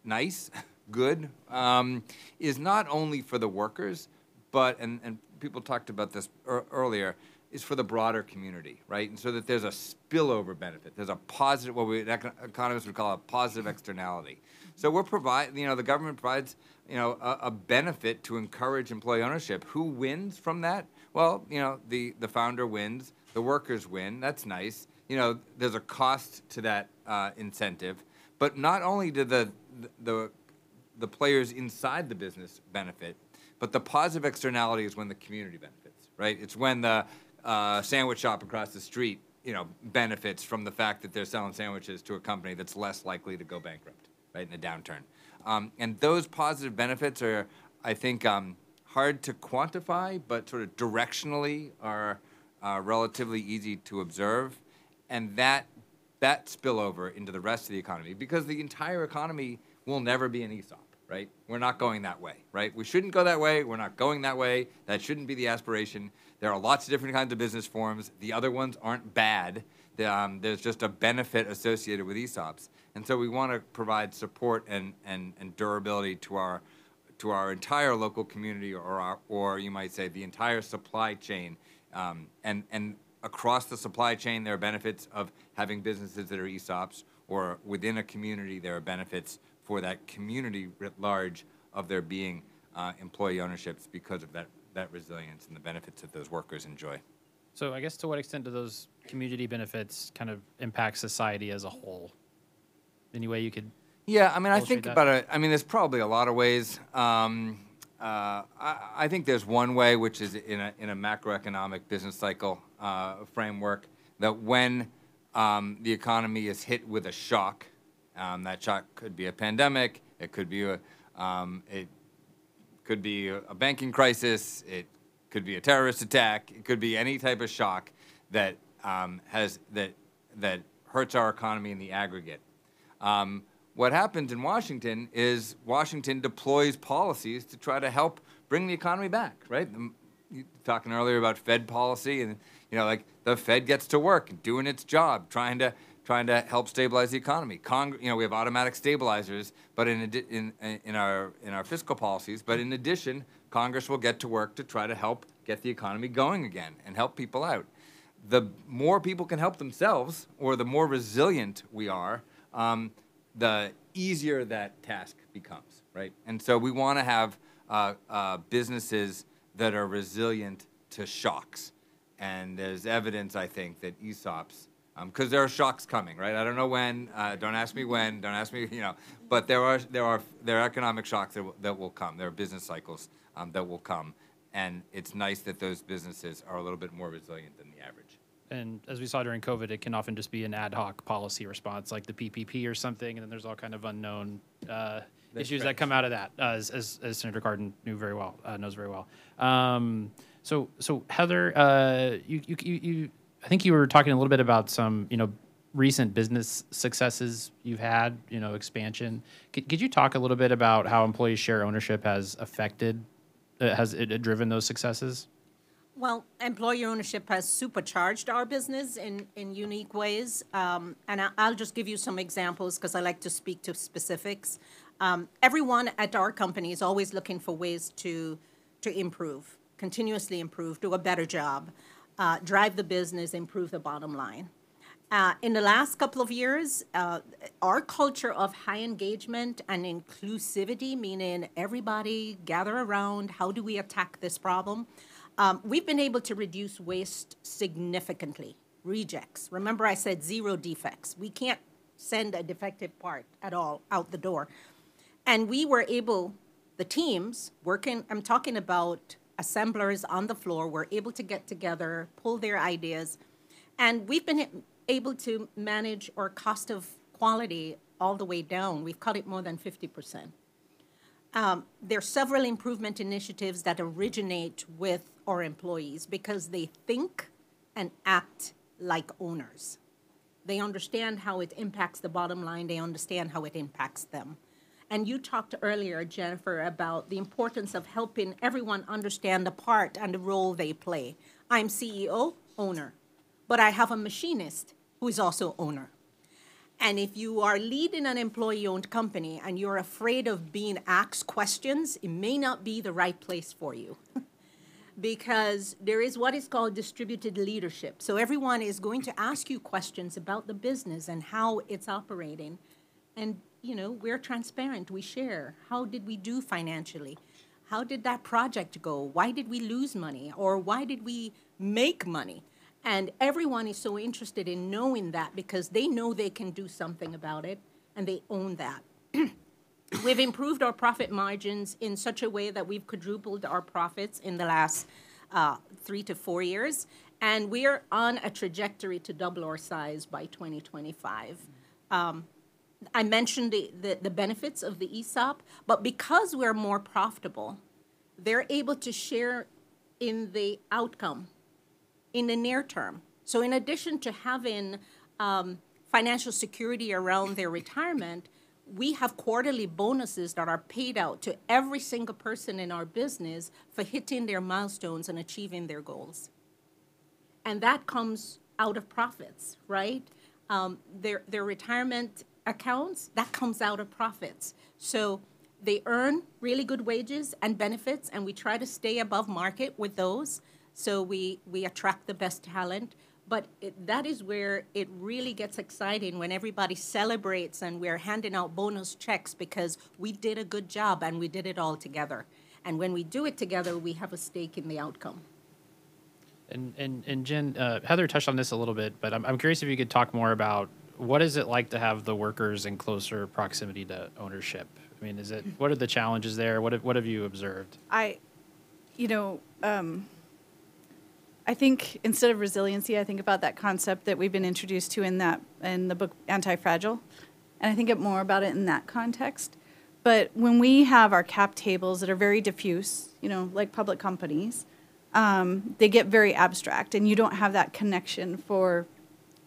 nice, good, um, is not only for the workers, but and, and people talked about this er- earlier is for the broader community, right? And so that there's a spillover benefit. There's a positive, what we economists would call a positive externality. So we're provide, you know, the government provides, you know, a, a benefit to encourage employee ownership. Who wins from that? Well, you know, the the founder wins, the workers win. That's nice. You know, there's a cost to that uh, incentive, but not only do the the the players inside the business benefit, but the positive externality is when the community benefits, right? It's when the uh, sandwich shop across the street, you know, benefits from the fact that they're selling sandwiches to a company that's less likely to go bankrupt, right, in a downturn. Um, and those positive benefits are, I think, um, hard to quantify, but sort of directionally are uh, relatively easy to observe. And that that spillover into the rest of the economy, because the entire economy will never be an ESOP right? We're not going that way, right? We shouldn't go that way. We're not going that way. That shouldn't be the aspiration. There are lots of different kinds of business forms. The other ones aren't bad. Um, there's just a benefit associated with ESOPs, and so we want to provide support and, and, and durability to our to our entire local community, or our, or you might say the entire supply chain, um, and and across the supply chain there are benefits of having businesses that are ESOPs, or within a community there are benefits for that community writ large of there being uh, employee ownerships because of that, that resilience and the benefits that those workers enjoy. So I guess to what extent do those community benefits kind of impact society as a whole? Any way you could? Yeah, I mean, I think that? about it. I mean, there's probably a lot of ways. Um, uh, I, I think there's one way, which is in a, in a macroeconomic business cycle uh, framework, that when um, the economy is hit with a shock, um, that shock could be a pandemic, it could be a, um, it could be a, banking crisis, it could be a terrorist attack, it could be any type of shock that um, has that that hurts our economy in the aggregate. Um, what happens in Washington is Washington deploys policies to try to help bring the economy back. Right? Talking earlier about Fed policy, and you know, like the Fed gets to work doing its job, trying to trying to help stabilize the economy. You know, we have automatic stabilizers, but in, addi- in in our in our fiscal policies. But in addition, Congress will get to work to try to help get the economy going again and help people out. The more people can help themselves, or the more resilient we are, um, the easier that task becomes, right? And so we want to have uh, uh, businesses that are resilient to shocks. And there's evidence, I think, that ESOPs, because there are shocks coming, right? I don't know when. Uh, don't ask me when. Don't ask me, you know. But there are there are there are economic shocks that will, that will come. There are business cycles um, that will come, and it's nice that those businesses are a little bit more resilient than the average. And as we saw during COVID, it can often just be an ad hoc policy response, like the PPP or something, and then there's all kind of unknown uh, issues that come out of that, uh, as, as, as Senator Cardin knew very well, uh, knows very well. Um, so, so Heather, uh, you, you, you, you, I think you were talking a little bit about some, you know, recent business successes you've had, you know, expansion. Could, could you talk a little bit about how employee share ownership has affected, uh, has it driven those successes? Well, employee ownership has supercharged our business in, in unique ways. Um, and I, I'll just give you some examples because I like to speak to specifics. Um, everyone at our company is always looking for ways to, to improve, continuously improve, do a better job. Uh, drive the business, improve the bottom line. Uh, in the last couple of years, uh, our culture of high engagement and inclusivity, meaning everybody gather around, how do we attack this problem? Um, we've been able to reduce waste significantly. Rejects. Remember, I said zero defects. We can't send a defective part at all out the door. And we were able, the teams working, I'm talking about assemblers on the floor, were able to get together, pull their ideas, and we've been able to manage our cost of quality all the way down. We've cut it more than 50%. Um, there are several improvement initiatives that originate with our employees because they think and act like owners. They understand how it impacts the bottom line, they understand how it impacts them. And you talked earlier, Jennifer, about the importance of helping everyone understand the part and the role they play. I'm CEO, owner, but I have a machinist who is also owner. And if you are leading an employee owned company and you're afraid of being asked questions, it may not be the right place for you. because there is what is called distributed leadership. So everyone is going to ask you questions about the business and how it's operating. And, you know, we're transparent, we share. How did we do financially? How did that project go? Why did we lose money? Or why did we make money? And everyone is so interested in knowing that because they know they can do something about it and they own that. we've improved our profit margins in such a way that we've quadrupled our profits in the last uh, three to four years. And we're on a trajectory to double our size by 2025. Um, I mentioned the, the, the benefits of the ESOP, but because we're more profitable, they're able to share in the outcome in the near term. So, in addition to having um, financial security around their retirement, we have quarterly bonuses that are paid out to every single person in our business for hitting their milestones and achieving their goals. And that comes out of profits, right? Um, their, their retirement accounts, that comes out of profits. So they earn really good wages and benefits, and we try to stay above market with those. So we, we attract the best talent. But it, that is where it really gets exciting when everybody celebrates and we're handing out bonus checks because we did a good job and we did it all together. And when we do it together, we have a stake in the outcome. And and and Jen, uh, Heather touched on this a little bit, but I'm I'm curious if you could talk more about what is it like to have the workers in closer proximity to ownership. I mean, is it what are the challenges there? What have, what have you observed? I, you know, um, I think instead of resiliency, I think about that concept that we've been introduced to in that in the book Anti-Fragile, and I think it more about it in that context. But when we have our cap tables that are very diffuse, you know, like public companies, um, they get very abstract, and you don't have that connection for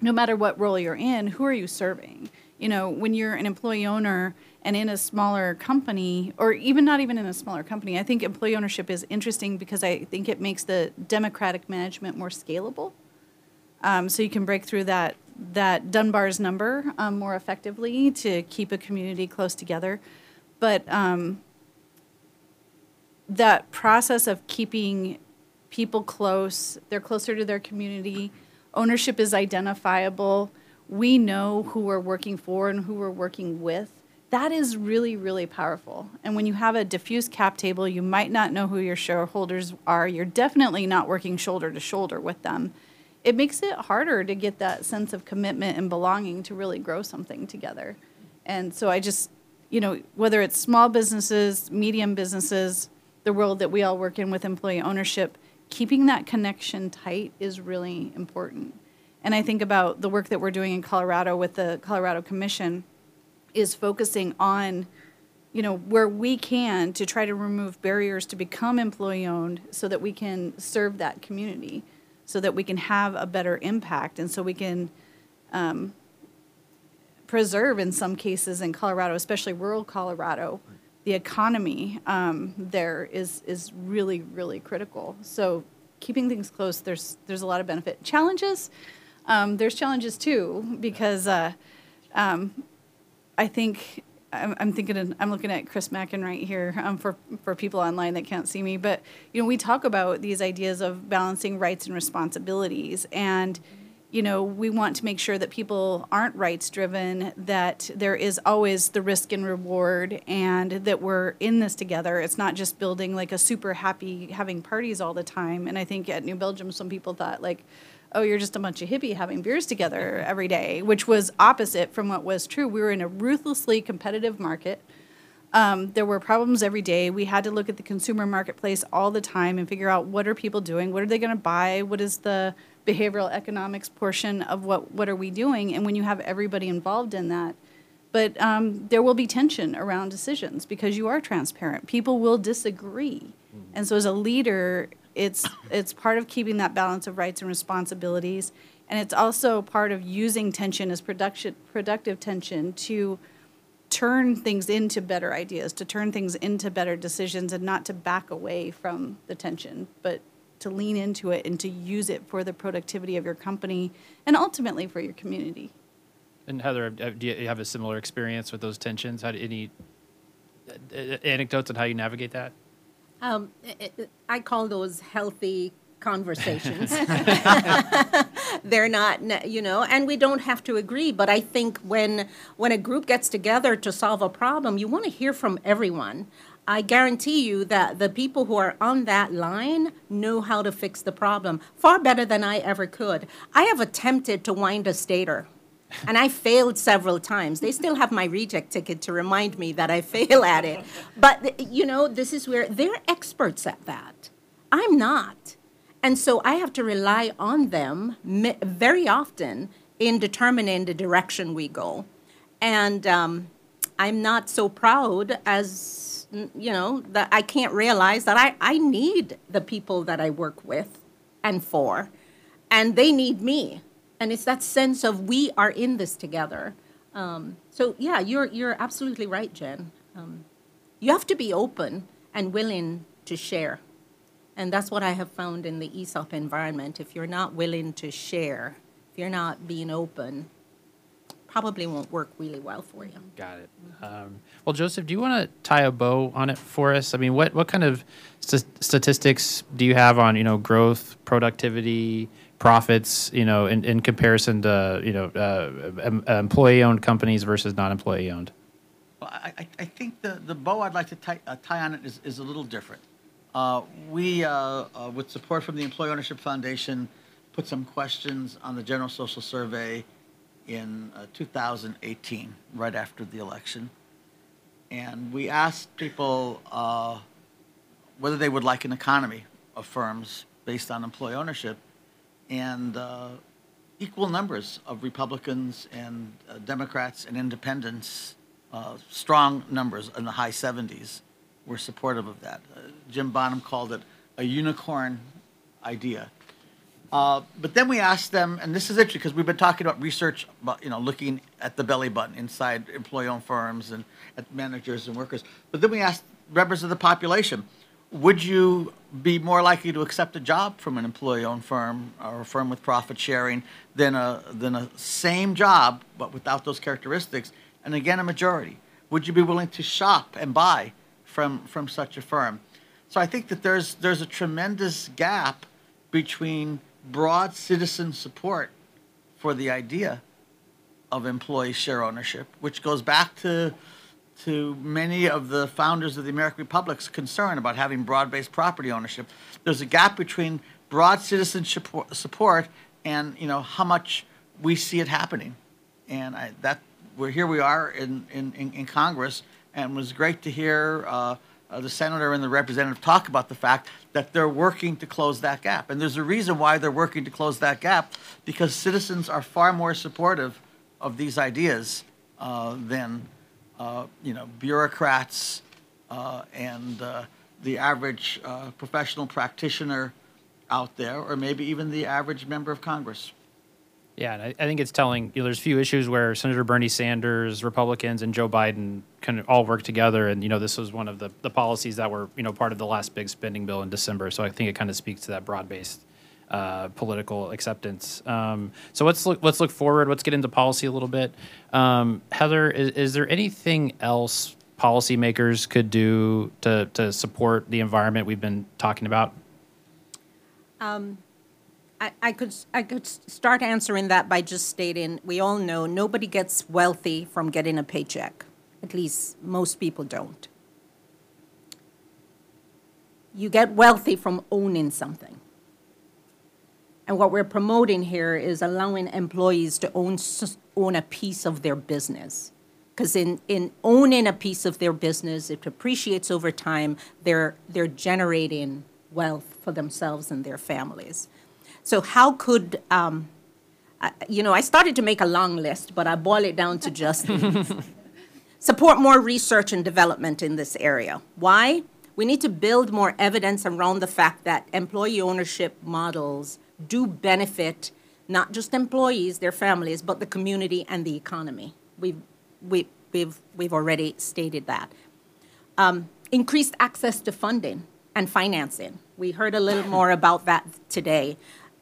no matter what role you're in. Who are you serving? You know, when you're an employee owner and in a smaller company, or even not even in a smaller company, I think employee ownership is interesting because I think it makes the democratic management more scalable. Um, so you can break through that that Dunbar's number um, more effectively to keep a community close together. But um, that process of keeping people close, they're closer to their community, ownership is identifiable. We know who we're working for and who we're working with that is really, really powerful. And when you have a diffuse cap table, you might not know who your shareholders are. You're definitely not working shoulder to shoulder with them. It makes it harder to get that sense of commitment and belonging to really grow something together. And so I just, you know, whether it's small businesses, medium businesses, the world that we all work in with employee ownership, keeping that connection tight is really important. And I think about the work that we're doing in Colorado with the Colorado Commission is focusing on you know where we can to try to remove barriers to become employee owned so that we can serve that community so that we can have a better impact and so we can um, preserve in some cases in colorado especially rural colorado the economy um, there is is really really critical so keeping things close there's there's a lot of benefit challenges um, there's challenges too because uh, um, I think I'm, thinking, I'm looking at Chris Mackin right here um, for, for people online that can't see me. But, you know, we talk about these ideas of balancing rights and responsibilities. And, you know, we want to make sure that people aren't rights driven, that there is always the risk and reward, and that we're in this together. It's not just building like a super happy, having parties all the time. And I think at New Belgium, some people thought, like, oh, you're just a bunch of hippie having beers together every day, which was opposite from what was true. We were in a ruthlessly competitive market. Um, there were problems every day. We had to look at the consumer marketplace all the time and figure out what are people doing, what are they going to buy, what is the behavioral economics portion of what what are we doing, and when you have everybody involved in that. But um, there will be tension around decisions because you are transparent. People will disagree, and so as a leader, it's it's part of keeping that balance of rights and responsibilities, and it's also part of using tension as production productive tension to turn things into better ideas, to turn things into better decisions, and not to back away from the tension, but to lean into it and to use it for the productivity of your company and ultimately for your community. And Heather, do you have a similar experience with those tensions? How do, any uh, uh, anecdotes on how you navigate that? Um, I- I I call those healthy conversations. They're not, you know, and we don't have to agree. But I think when when a group gets together to solve a problem, you want to hear from everyone. I guarantee you that the people who are on that line know how to fix the problem far better than I ever could. I have attempted to wind a stator. And I failed several times. They still have my reject ticket to remind me that I fail at it. But, you know, this is where they're experts at that. I'm not. And so I have to rely on them very often in determining the direction we go. And um, I'm not so proud as, you know, that I can't realize that I, I need the people that I work with and for, and they need me. And it's that sense of we are in this together. Um, so yeah, you're you're absolutely right, Jen. Um, you have to be open and willing to share. And that's what I have found in the ESOP environment. If you're not willing to share, if you're not being open, probably won't work really well for you. Got it. Um, well, Joseph, do you want to tie a bow on it for us? I mean, what what kind of st- statistics do you have on you know growth, productivity, profits? You know, in, in comparison to you know uh, em- employee owned companies versus non employee owned. Well, I, I, I think the, the bow I'd like to tie, uh, tie on it is, is a little different. Uh, we, uh, uh, with support from the Employee Ownership Foundation, put some questions on the General Social Survey in uh, 2018, right after the election. And we asked people uh, whether they would like an economy of firms based on employee ownership. And uh, equal numbers of Republicans and uh, Democrats and independents, uh, strong numbers in the high 70s, were supportive of that. Uh, Jim Bonham called it a unicorn idea. Uh, but then we asked them, and this is interesting because we've been talking about research, about you know, looking at the belly button inside employee-owned firms and at managers and workers. But then we asked members of the population, would you be more likely to accept a job from an employee-owned firm or a firm with profit sharing than a than a same job but without those characteristics? And again, a majority. Would you be willing to shop and buy from from such a firm? So I think that there's there's a tremendous gap between broad citizen support for the idea of employee share ownership, which goes back to to many of the founders of the American Republic's concern about having broad-based property ownership. There's a gap between broad citizen support, and you know how much we see it happening, and I, that we're here we are in, in, in, in Congress, and it was great to hear uh, uh, the senator and the representative talk about the fact that they're working to close that gap, and there's a reason why they're working to close that gap because citizens are far more supportive of these ideas uh, than uh, you know, bureaucrats uh, and uh, the average uh, professional practitioner out there, or maybe even the average member of Congress. Yeah, and I, I think it's telling. You know, there's a few issues where Senator Bernie Sanders, Republicans, and Joe Biden can all work together, and you know, this was one of the, the policies that were you know part of the last big spending bill in December. So I think it kind of speaks to that broad-based uh, political acceptance. Um, so let's look let's look forward. Let's get into policy a little bit. Um, Heather, is, is there anything else policymakers could do to to support the environment we've been talking about? I, I could I could start answering that by just stating we all know nobody gets wealthy from getting a paycheck. At least most people don't. You get wealthy from owning something. And what we're promoting here is allowing employees to own own a piece of their business. Because in, in owning a piece of their business, it appreciates over time. They're they're generating wealth for themselves and their families. So how could um, I, you know? I started to make a long list, but I boil it down to just support more research and development in this area. Why? We need to build more evidence around the fact that employee ownership models do benefit not just employees, their families, but the community and the economy. We've, we, we've, we've already stated that. Um, increased access to funding and financing. We heard a little more about that today.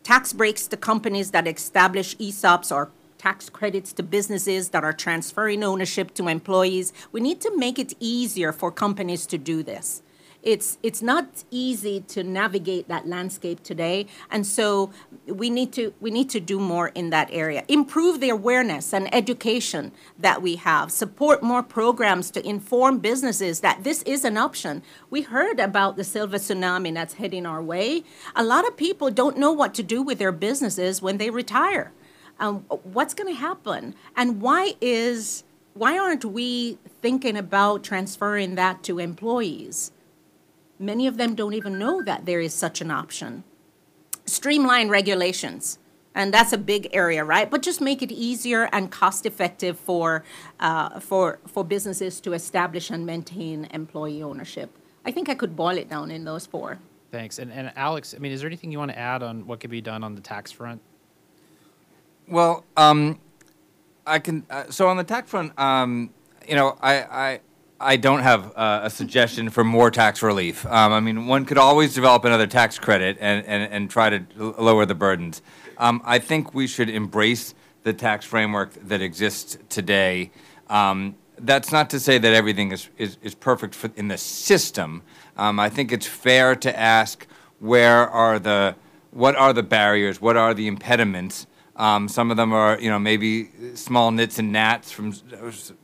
Tax breaks to companies that establish ESOPs or tax credits to businesses that are transferring ownership to employees. We need to make it easier for companies to do this. It's, it's not easy to navigate that landscape today, and so we need to we need to do more in that area. Improve the awareness and education that we have. Support more programs to inform businesses that this is an option. We heard about the silver tsunami that's heading our way. A lot of people don't know what to do with their businesses when they retire um, what's going to happen and why is why aren't we thinking about transferring that to employees many of them don't even know that there is such an option streamline regulations and that's a big area right but just make it easier and cost effective for uh, for for businesses to establish and maintain employee ownership i think i could boil it down in those four Thanks. And and Alex, I mean, is there anything you want to add on what could be done on the tax front? Well, um, I can. Uh, so on the tax front, um, you know, I, I, I don't have uh, a suggestion for more tax relief. Um, I mean, one could always develop another tax credit and, and, and try to lower the burdens. Um, I think we should embrace the tax framework that exists today. Um, that's not to say that everything is, is, is perfect for, in the system. Um, I think it's fair to ask where are the what are the barriers, what are the impediments. Um, some of them are, you know, maybe small nits and gnats from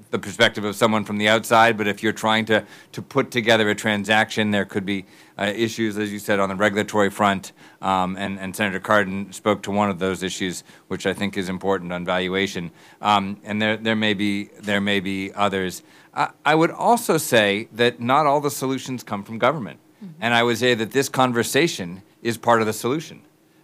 the perspective of someone from the outside. But if you're trying to to put together a transaction, there could be uh, issues, as you said, on the regulatory front. Um, and, and Senator Cardin spoke to one of those issues, which I think is important on valuation. Um, and there there may be there may be others. I, I would also say that not all the solutions come from government, and I would say that this conversation is part of the solution.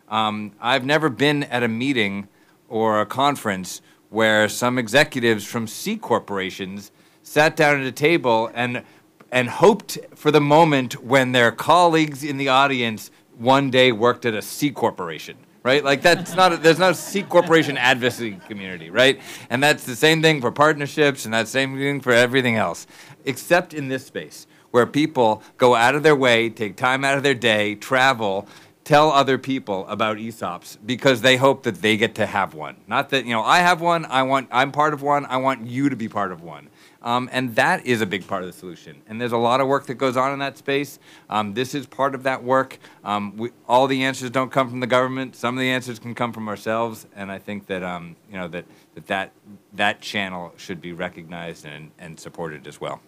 Um, I've never been at a meeting or a conference where some executives from C corporations sat down at a table and and hoped for the moment when their colleagues in the audience one day worked at a C corporation. Right, like that's not a, there's no C corporation advocacy community, right? And that's the same thing for partnerships, and that's the same thing for everything else, except in this space where people go out of their way, take time out of their day, travel, tell other people about ESOPs because they hope that they get to have one. Not that, you know, I have one, I want, I'm part of one, I want you to be part of one. Um, and that is a big part of the solution. And there's a lot of work that goes on in that space. Um, this is part of that work. Um, we, all the answers don't come from the government. Some of the answers can come from ourselves. And I think that, um, you know, that, that, that that channel should be recognized and, and supported as well.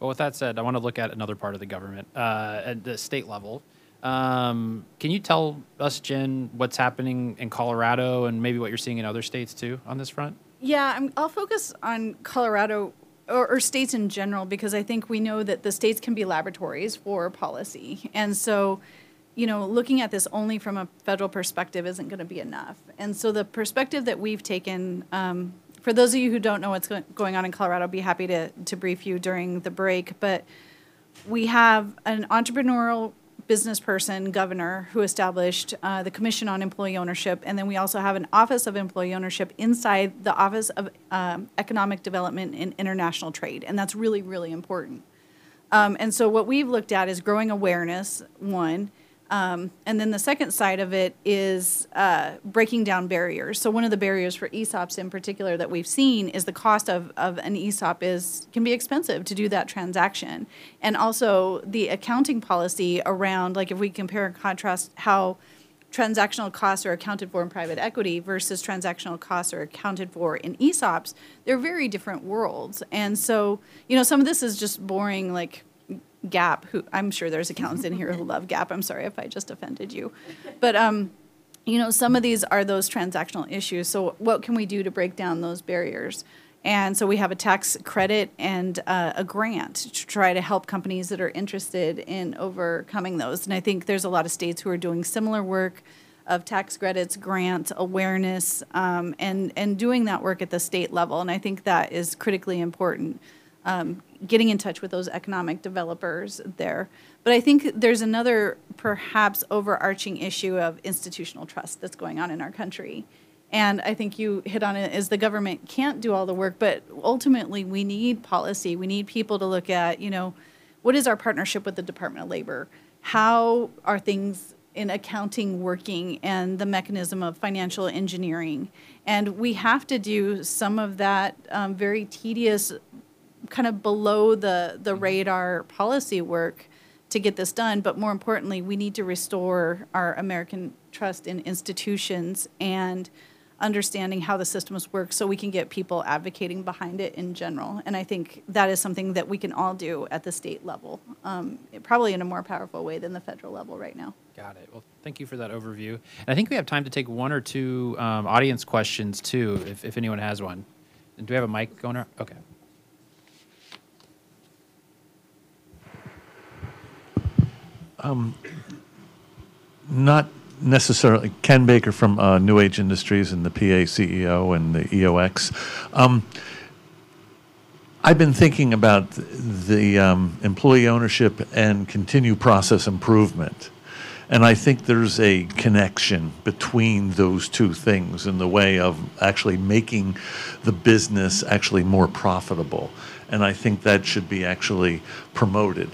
Well, with that said, I want to look at another part of the government uh, at the state level. Um, can you tell us, Jen, what's happening in Colorado and maybe what you're seeing in other states too on this front? Yeah, I'm, I'll focus on Colorado or, or states in general because I think we know that the states can be laboratories for policy. And so, you know, looking at this only from a federal perspective isn't going to be enough. And so, the perspective that we've taken, um, for those of you who don't know what's going on in Colorado, I'll be happy to, to brief you during the break. But we have an entrepreneurial business person governor who established uh, the commission on employee ownership. And then we also have an office of employee ownership inside the office of um, economic development and international trade. And that's really really important. Um, and so what we've looked at is growing awareness one Um, and then the second side of it is uh, breaking down barriers. So one of the barriers for ESOPs in particular that we've seen is the cost of, of an ESOP is can be expensive to do that transaction, and also the accounting policy around like if we compare and contrast how transactional costs are accounted for in private equity versus transactional costs are accounted for in ESOPs, they're very different worlds. And so, you know, some of this is just boring, like GAAP. Who I'm sure there's accountants in here who love GAAP. I'm sorry if I just offended you, but um, you know, some of these are those transactional issues. So, what can we do to break down those barriers? And so we have a tax credit and uh, a grant to try to help companies that are interested in overcoming those. And I think there's a lot of states who are doing similar work of tax credits, grants, awareness, um, and and doing that work at the state level. And I think that is critically important. Um, getting in touch with those economic developers there. But I think there's another perhaps overarching issue of institutional trust that's going on in our country. And I think you hit on it is the government can't do all the work, but ultimately we need policy. We need people to look at, you know, what is our partnership with the Department of Labor? How are things in accounting working and the mechanism of financial engineering? And we have to do some of that um, very tedious, kind of below the, the radar policy work to get this done. But more importantly, we need to restore our American trust in institutions and understanding how the systems work so we can get people advocating behind it in general. And I think that is something that we can all do at the state level, um, probably in a more powerful way than the federal level right now. Got it. Well, thank you for that overview. And I think we have time to take one or two um, audience questions too, if, if anyone has one. And do we have a mic going around? Okay. Not necessarily Ken Baker from uh, New Age Industries and the PA CEO and the EOX. Um, I've been thinking about the um, employee ownership and continue process improvement. And I think there's a connection between those two things in the way of actually making the business actually more profitable. And I think that should be actually promoted.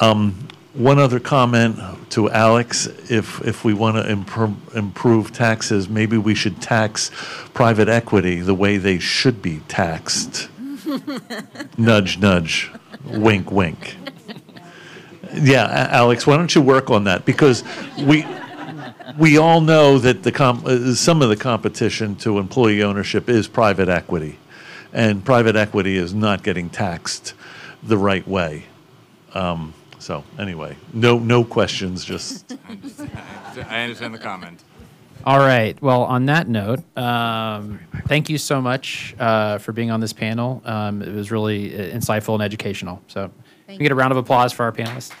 Um, one other comment to Alex, if, if we want to impro- improve taxes, maybe we should tax private equity the way they should be taxed. nudge, nudge, wink, wink. Yeah, A- Alex, why don't you work on that? Because we, we all know that the com- uh, some of the competition to employee ownership is private equity. And private equity is not getting taxed the right way. Um, so anyway, no, no questions, just. I understand the comment. All right. Well, on that note, um, thank you so much uh, for being on this panel. Um, it was really uh, insightful and educational. So, we get a round of applause for our panelists.